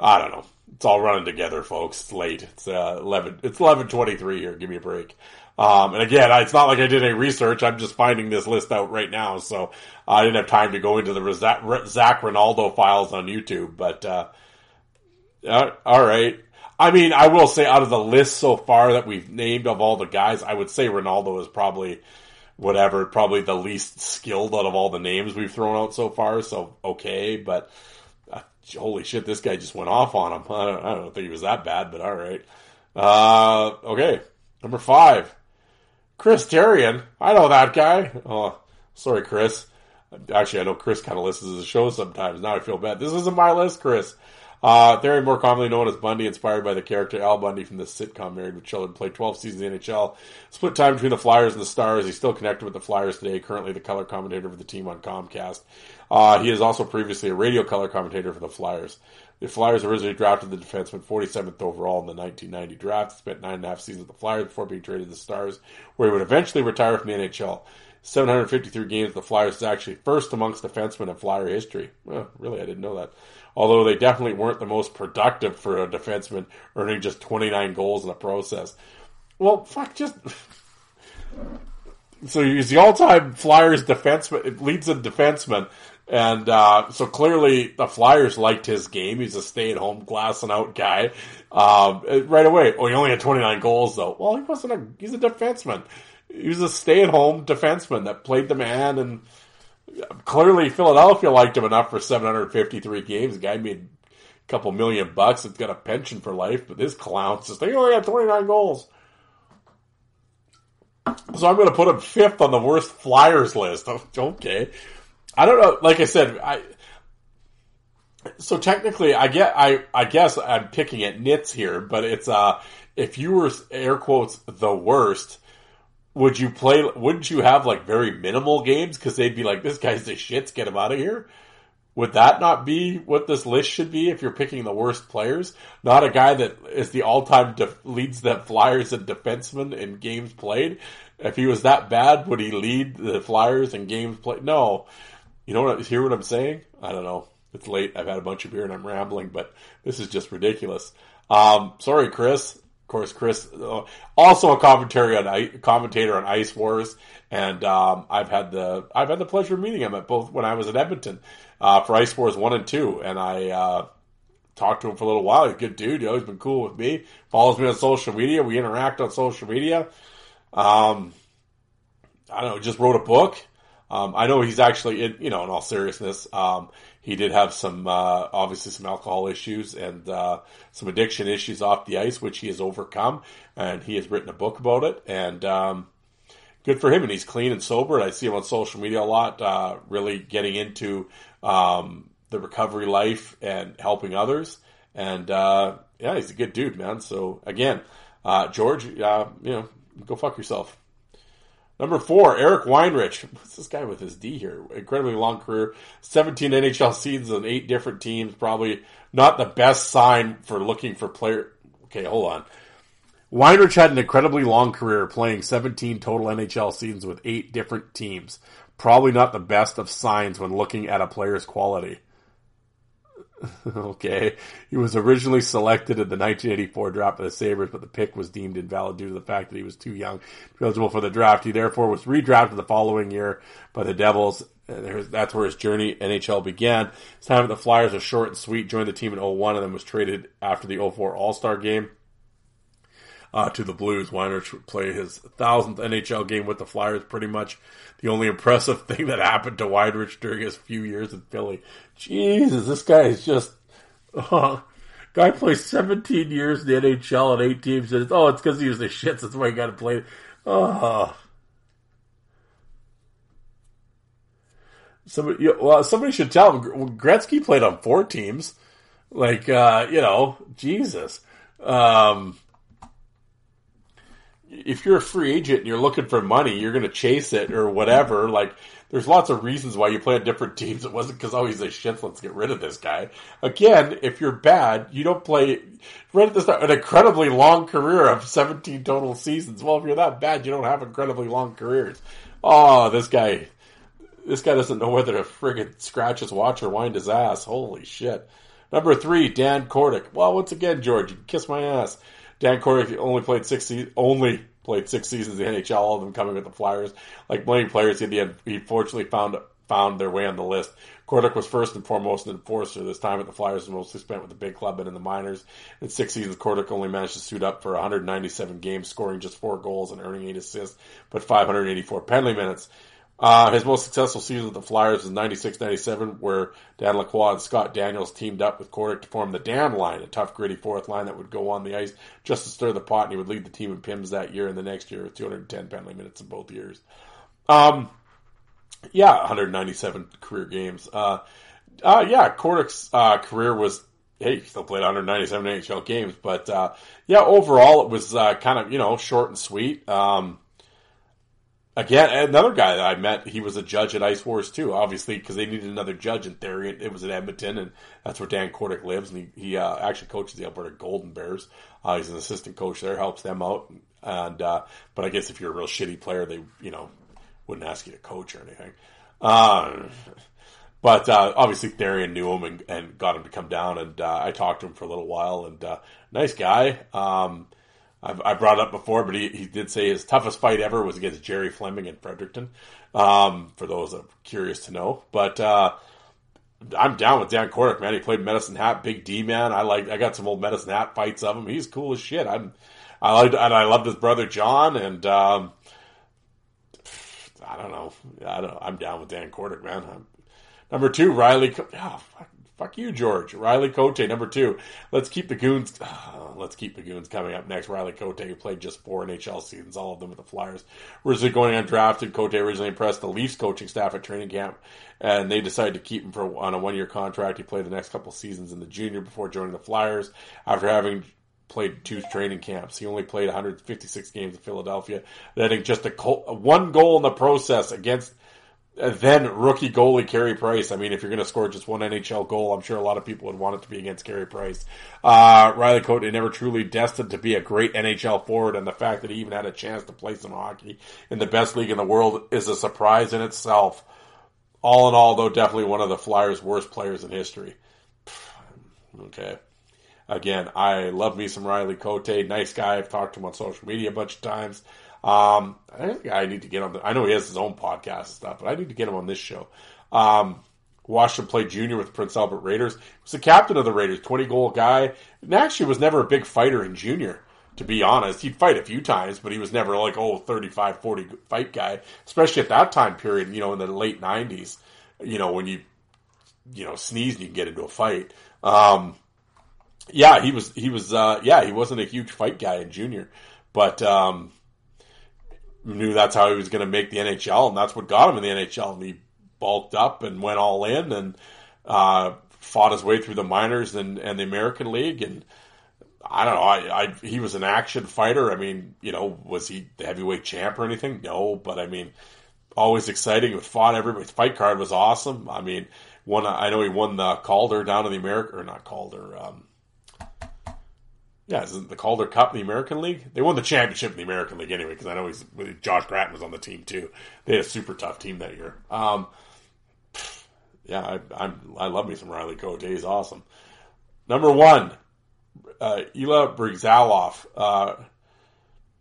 I don't know. It's all running together, folks. It's late. It's uh, eleven. It's eleven twenty-three here. Give me a break. Um, and again, it's not like I did any research. I'm just finding this list out right now, so I didn't have time to go into the Zac Rinaldo files on YouTube. But uh, uh, all right. I mean, I will say out of the list so far that we've named of all the guys, I would say Rinaldo is probably whatever, probably the least skilled out of all the names we've thrown out so far. So okay, but holy shit, this guy just went off on him. I don't, I don't think he was that bad, but all right. Uh, okay, number five, Chris Therien. I know that guy. Oh, sorry, Chris. Actually, I know Chris kind of listens to the show sometimes. Now I feel bad. This isn't my list, Chris. Uh, more commonly known as Bundy, inspired by the character Al Bundy from the sitcom Married with Children, played 12 seasons in the NHL. Split time between the Flyers and the Stars. He's still connected with the Flyers today, currently the color commentator for the team on Comcast. Uh, he is also previously a radio color commentator for the Flyers. The Flyers originally drafted the defenseman 47th overall in the 1990 draft. Spent nine and a half seasons with the Flyers before being traded to the Stars, where he would eventually retire from the NHL. 753 games, the Flyers is actually first amongst defensemen in Flyer history. Oh, really, I didn't know that although they definitely weren't the most productive for a defenseman, earning just 29 goals in the process. Well, fuck, just. so he's the all-time Flyers defenseman, leads in defenseman, and uh, so clearly the Flyers liked his game. He's a stay-at-home, glass and out guy. Um, right away, oh, he only had 29 goals though. Well, he wasn't a. He's a defenseman. He was a stay-at-home defenseman that played the man and clearly Philadelphia liked him enough for 753 games. The guy made a couple million bucks. It's got a pension for life, but this clown says they only had 29 goals. So I'm going to put him fifth on the worst Flyers list. Okay, I don't know. Like I said, I so technically, I get I I guess I'm picking at nits here, but it's uh if you were air quotes the worst would you play? Wouldn't you have like very minimal games because they'd be like, "This guy's the shits, get him out of here." Would that not be what this list should be if you're picking the worst players? Not a guy that is the all-time def- leads the Flyers and defensemen in games played. If he was that bad, would he lead the Flyers in games played? No. You know what? I, Hear what I'm saying? I don't know. It's late. I've had a bunch of beer and I'm rambling, but this is just ridiculous. Um, sorry, Chris Of course, Chris, uh, also a commentary on commentator on Ice Wars, and um, I've had the I've had the pleasure of meeting him at both when I was at Edmonton uh, for Ice Wars one and two, and I uh, talked to him for a little while. He's a good dude. He's been cool with me. Follows me on social media. We interact on social media. Um, I don't know. Just wrote a book. Um, I know he's actually, in, you know, in all seriousness, um, he did have some, uh, obviously some alcohol issues and, uh, some addiction issues off the ice, which he has overcome. And he has written a book about it. And, um, good for him, and he's clean and sober. And I see him on social media a lot, uh, really getting into um, the recovery life and helping others. And uh, yeah, he's a good dude, man. So again, uh, George, uh, you know, go fuck yourself. Number four, Eric Weinrich. What's this guy with his D here? Incredibly long career, 17 NHL seasons on eight different teams. Probably not the best sign for looking for player. Okay, hold on. Weinrich had an incredibly long career, playing 17 total NHL seasons with eight different teams. Probably not the best of signs when looking at a player's quality. okay. He was originally selected in the 1984 draft by the Sabres, but the pick was deemed invalid due to the fact that he was too young to be eligible for the draft. He therefore was redrafted the following year by the Devils. Uh, that's where his journey NHL began. His time at the Flyers was short and sweet. Joined the team in 01 and then was traded after the 04 All-Star game uh, to the Blues. Weinrich would play his thousandth NHL game with the Flyers. Pretty much the only impressive thing that happened to Weinrich during his few years in Philly. Jesus, this guy is just. Uh, guy plays 17 years in the NHL and eight teams. And it's, oh, it's because he was the shits. That's why he got to play. Oh. Somebody, well, somebody should tell him. Gretzky played on four teams. Like, uh, you know, Jesus. Um, if you're a free agent and you're looking for money, you're going to chase it or whatever. Like, there's lots of reasons why you play on different teams. It wasn't because, oh, he's a shit, let's get rid of this guy. Again, if you're bad, you don't play, right at the start, an incredibly long career of 17 total seasons. Well, if you're that bad, you don't have incredibly long careers. Oh, this guy, this guy doesn't know whether to friggin' scratch his watch or wind his ass. Holy shit. Number three, Dan Kordic. Well, once again, George, you kiss my ass. Dan Kordic only played six only played six seasons in the NHL, all of them coming with the Flyers. Like many players, he, had, he fortunately found found their way on the list. Kordic was first and foremost an enforcer. This time at the Flyers was mostly spent with the big club and in the minors. In six seasons, Kordic only managed to suit up for 197 games, scoring just four goals and earning eight assists, but 584 penalty minutes. Uh, his most successful season with the Flyers was 96-97, where Dan Lacroix and Scott Daniels teamed up with Kordic to form the Dan line, a tough, gritty fourth line that would go on the ice just to stir the pot, and he would lead the team in PIMS that year and the next year with 210 penalty minutes in both years. Um, yeah, 197 career games. Uh, uh, yeah, Kordic's uh, career was hey, he still played 197 NHL games, but uh, yeah, overall it was uh, kind of you know short and sweet. Um, Again, another guy that I met, he was a judge at Ice Wars too, obviously, because they needed another judge in theory. It was at Edmonton, and that's where Dan Kordic lives, and he, he uh, actually coaches the Alberta Golden Bears. Uh, he's an assistant coach there, helps them out. And uh, but I guess if you're a real shitty player, they you know wouldn't ask you to coach or anything. Uh, but uh, obviously Therien knew him and, and, got him to come down, and uh, I talked to him for a little while, and nice guy. Um, I've, I brought up before, but he, he did say his toughest fight ever was against Gerry Fleming in Fredericton. Um, for those that are curious to know, but uh, I'm down with Dan Kordic, man. He played Medicine Hat, Big D man. I like. I got some old Medicine Hat fights of him. He's cool as shit. I'm. I liked, and I loved his brother John, and um, I don't know. I don't. I'm down with Dan Kordic, man. I'm, number two, Riley. Oh, fuck, fuck you, George. Riley Cote, number two. Let's keep the goons. let's keep the goons coming up next. Riley Cote, who played just four NHL seasons, all of them with the Flyers. Originally going undrafted, Cote originally impressed the Leafs coaching staff at training camp, and they decided to keep him for on a one year contract. He played the next couple seasons in the junior before joining the Flyers. After having played two training camps, he only played 156 games in Philadelphia, netting just a one goal in the process against then rookie goalie Carey Price. I mean, if you're going to score just one NHL goal, I'm sure a lot of people would want it to be against Carey Price. Uh, Riley Cote never truly destined to be a great NHL forward, and the fact that he even had a chance to play some hockey in the best league in the world is a surprise in itself. All in all, though, definitely one of the Flyers' worst players in history. Okay. Again, I love me some Riley Cote. Nice guy. I've talked to him on social media a bunch of times. Um, I think I need to get on. The, I know he has his own podcast and stuff, but I need to get him on this show. Um, watched him play junior with Prince Albert Raiders. He was the captain of the Raiders, twenty goal guy. And actually, was never a big fighter in junior. To be honest, he'd fight a few times, but he was never like oh 35, 40 fight guy. Especially at that time period, you know, in the late nineties. You know, when you you know sneeze and you can get into a fight. Um, yeah, he was he was uh, yeah he wasn't a huge fight guy in junior, but um, knew that's how he was going to make the NHL, and that's what got him in the NHL. And he bulked up and went all in and uh, fought his way through the minors and, and the American League. And I don't know, I, I he was an action fighter. I mean, you know, was he the heavyweight champ or anything? No, but I mean, always exciting. Fought everybody. Fight card was awesome. I mean, one I know he won the Calder down in the America or not Calder. Um, yeah, isn't the Calder Cup in the American League? They won the championship in the American League anyway, because I know he's Josh Gratton was on the team too. They had a super tough team that year. Um, yeah, I, I'm I love me some Riley Cote. He's awesome. Number one, uh, Ilya Bryzgalov. Uh,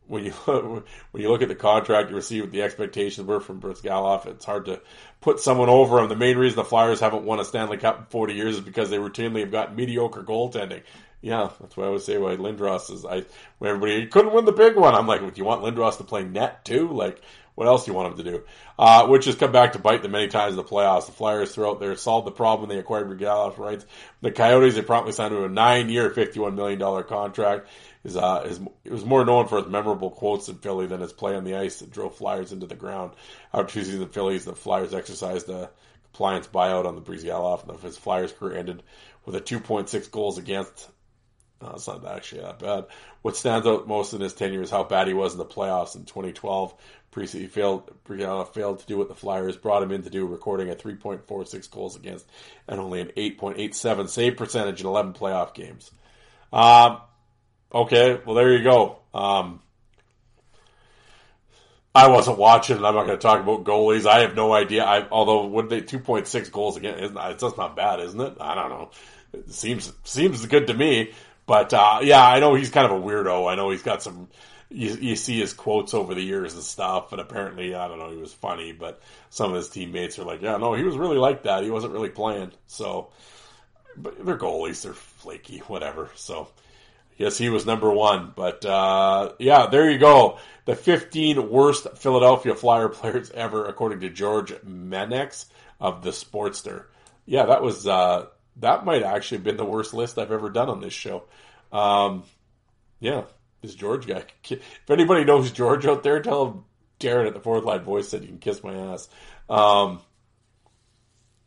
when you when you look at the contract you receive, what the expectations were from Bryzgalov, it's hard to put someone over him. The main reason the Flyers haven't won a Stanley Cup in 40 years is because they routinely have gotten mediocre goaltending. Yeah, that's why I would say why Lindros is. I when everybody couldn't win the big one. I'm like, do you want Lindros to play net too? Like, what else do you want him to do? Uh, which has come back to bite them many times in the playoffs. The Flyers throughout there solved the problem they acquired Bryzgalov's rights. The Coyotes they promptly signed him to a nine-year, fifty-one million dollar contract. Is uh is it was more known for his memorable quotes in Philly than his play on the ice that drove Flyers into the ground. After two in Phillies, the Flyers exercised a compliance buyout on the Bryzgalov, and his Flyers career ended with a 2.6 goals against no, it's not actually that bad. What stands out most in his tenure is how bad he was in the playoffs in 2012. He failed, Brianna failed to do what the Flyers brought him in to do, recording a 3.46 goals against and only an 8.87 save percentage in 11 playoff games. Um, okay, well there you go. Um, I wasn't watching, and I'm not going to talk about goalies. I have no idea. I, although, would they 2.6 goals again? Isn't it's just not bad, isn't it? I don't know. It seems seems good to me. But uh, yeah, I know he's kind of a weirdo. I know he's got some. You, you, see his quotes over the years and stuff, and apparently, I don't know, he was funny. But some of his teammates are like, "Yeah, no, he was really like that. He wasn't really playing." So, but they're goalies; they're flaky, whatever. So, yes, he was number one. But uh, yeah, there you go. The 15 worst Philadelphia Flyer players ever, according to George Menex of the Sportster. Yeah, that was uh, that might actually have been the worst list I've ever done on this show. Um, yeah, this George guy. If anybody knows George out there, tell him Darren at the fourth line voice said you can kiss my ass. Um,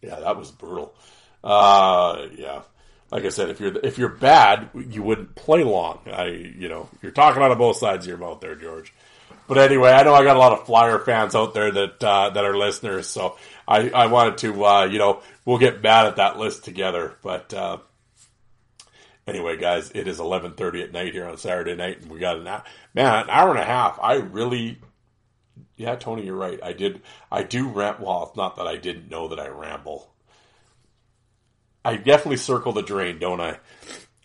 yeah, that was brutal. Uh, yeah, like I said, if you're if you're bad, you wouldn't play long. I, you know, you're talking out of both sides of your mouth there, George. But anyway, I know I got a lot of Flyer fans out there that uh, that are listeners, so I, I wanted to, uh, you know, we'll get mad at that list together. But uh, anyway, guys, it is eleven thirty at night here on Saturday night, and we got an hour, man, an hour and a half. I really, yeah, Tony, you're right. I did, I do rant. Well, it's not that I didn't know that I ramble. I definitely circle the drain, don't I?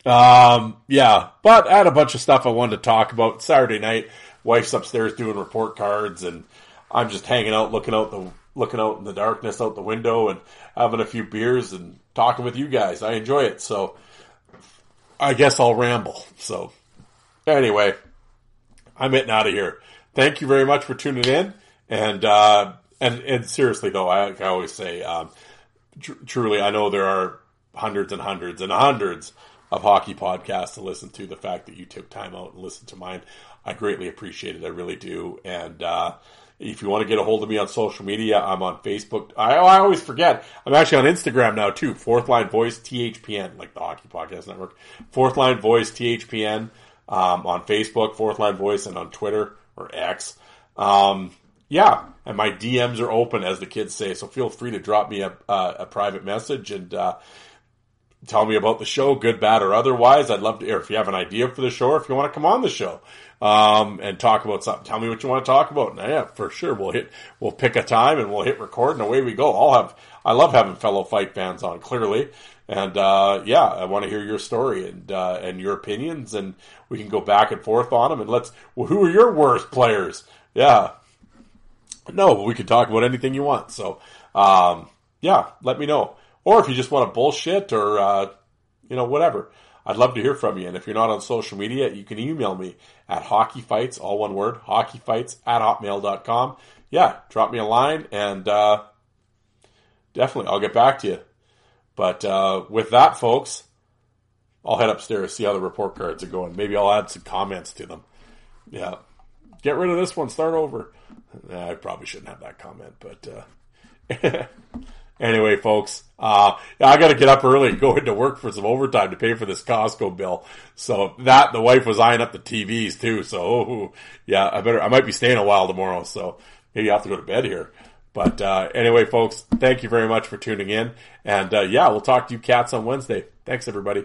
Um, yeah, but I had a bunch of stuff I wanted to talk about Saturday night. Wife's upstairs doing report cards, and I'm just hanging out, looking out the looking out in the darkness out the window and having a few beers and talking with you guys. I enjoy it. So I guess I'll ramble. So anyway, I'm getting out of here. Thank you very much for tuning in. And, uh, and, and seriously though, I, I always say, um, tr- truly, I know there are hundreds and hundreds and hundreds of hockey podcasts to listen to. The fact that you took time out and listened to mine, I greatly appreciate it. I really do. And, uh, if you want to get a hold of me on social media, I'm on Facebook. I, I always forget. I'm actually on Instagram now too. Fourth Line Voice THPN, like the Hockey Podcast Network. Fourth Line Voice THPN um, on Facebook. Fourth Line Voice and on Twitter or X. Um, yeah, and my DMs are open, as the kids say. So feel free to drop me a, a private message and uh, tell me about the show, good, bad, or otherwise. I'd love to. Or if you have an idea for the show, or if you want to come on the show um, and talk about something. Tell me what you want to talk about. And yeah, for sure, we'll hit, we'll pick a time and we'll hit record and away we go. I'll have, I love having fellow fight fans on clearly. And, uh, yeah, I want to hear your story and, uh, and your opinions and we can go back and forth on them and let's, well, who are your worst players? Yeah. No, we can talk about anything you want. So, um, yeah, let me know. Or if you just want to bullshit or, uh, you know, whatever. I'd love to hear from you. And if you're not on social media, you can email me at hockeyfights, all one word, hockeyfights at hotmail.com. Yeah, drop me a line and uh, definitely I'll get back to you. But uh, with that, folks, I'll head upstairs, see how the report cards are going. Maybe I'll add some comments to them. Yeah. get rid of this one, start over. I probably shouldn't have that comment, but uh, anyway, folks, uh, I got to get up early and go into work for some overtime to pay for this Costco bill. So that the wife was eyeing up the TVs too. So oh, yeah, I better I might be staying a while tomorrow. So maybe I have to go to bed here. But uh, anyway, folks, thank you very much for tuning in, and uh, yeah, we'll talk to you cats on Wednesday. Thanks, everybody.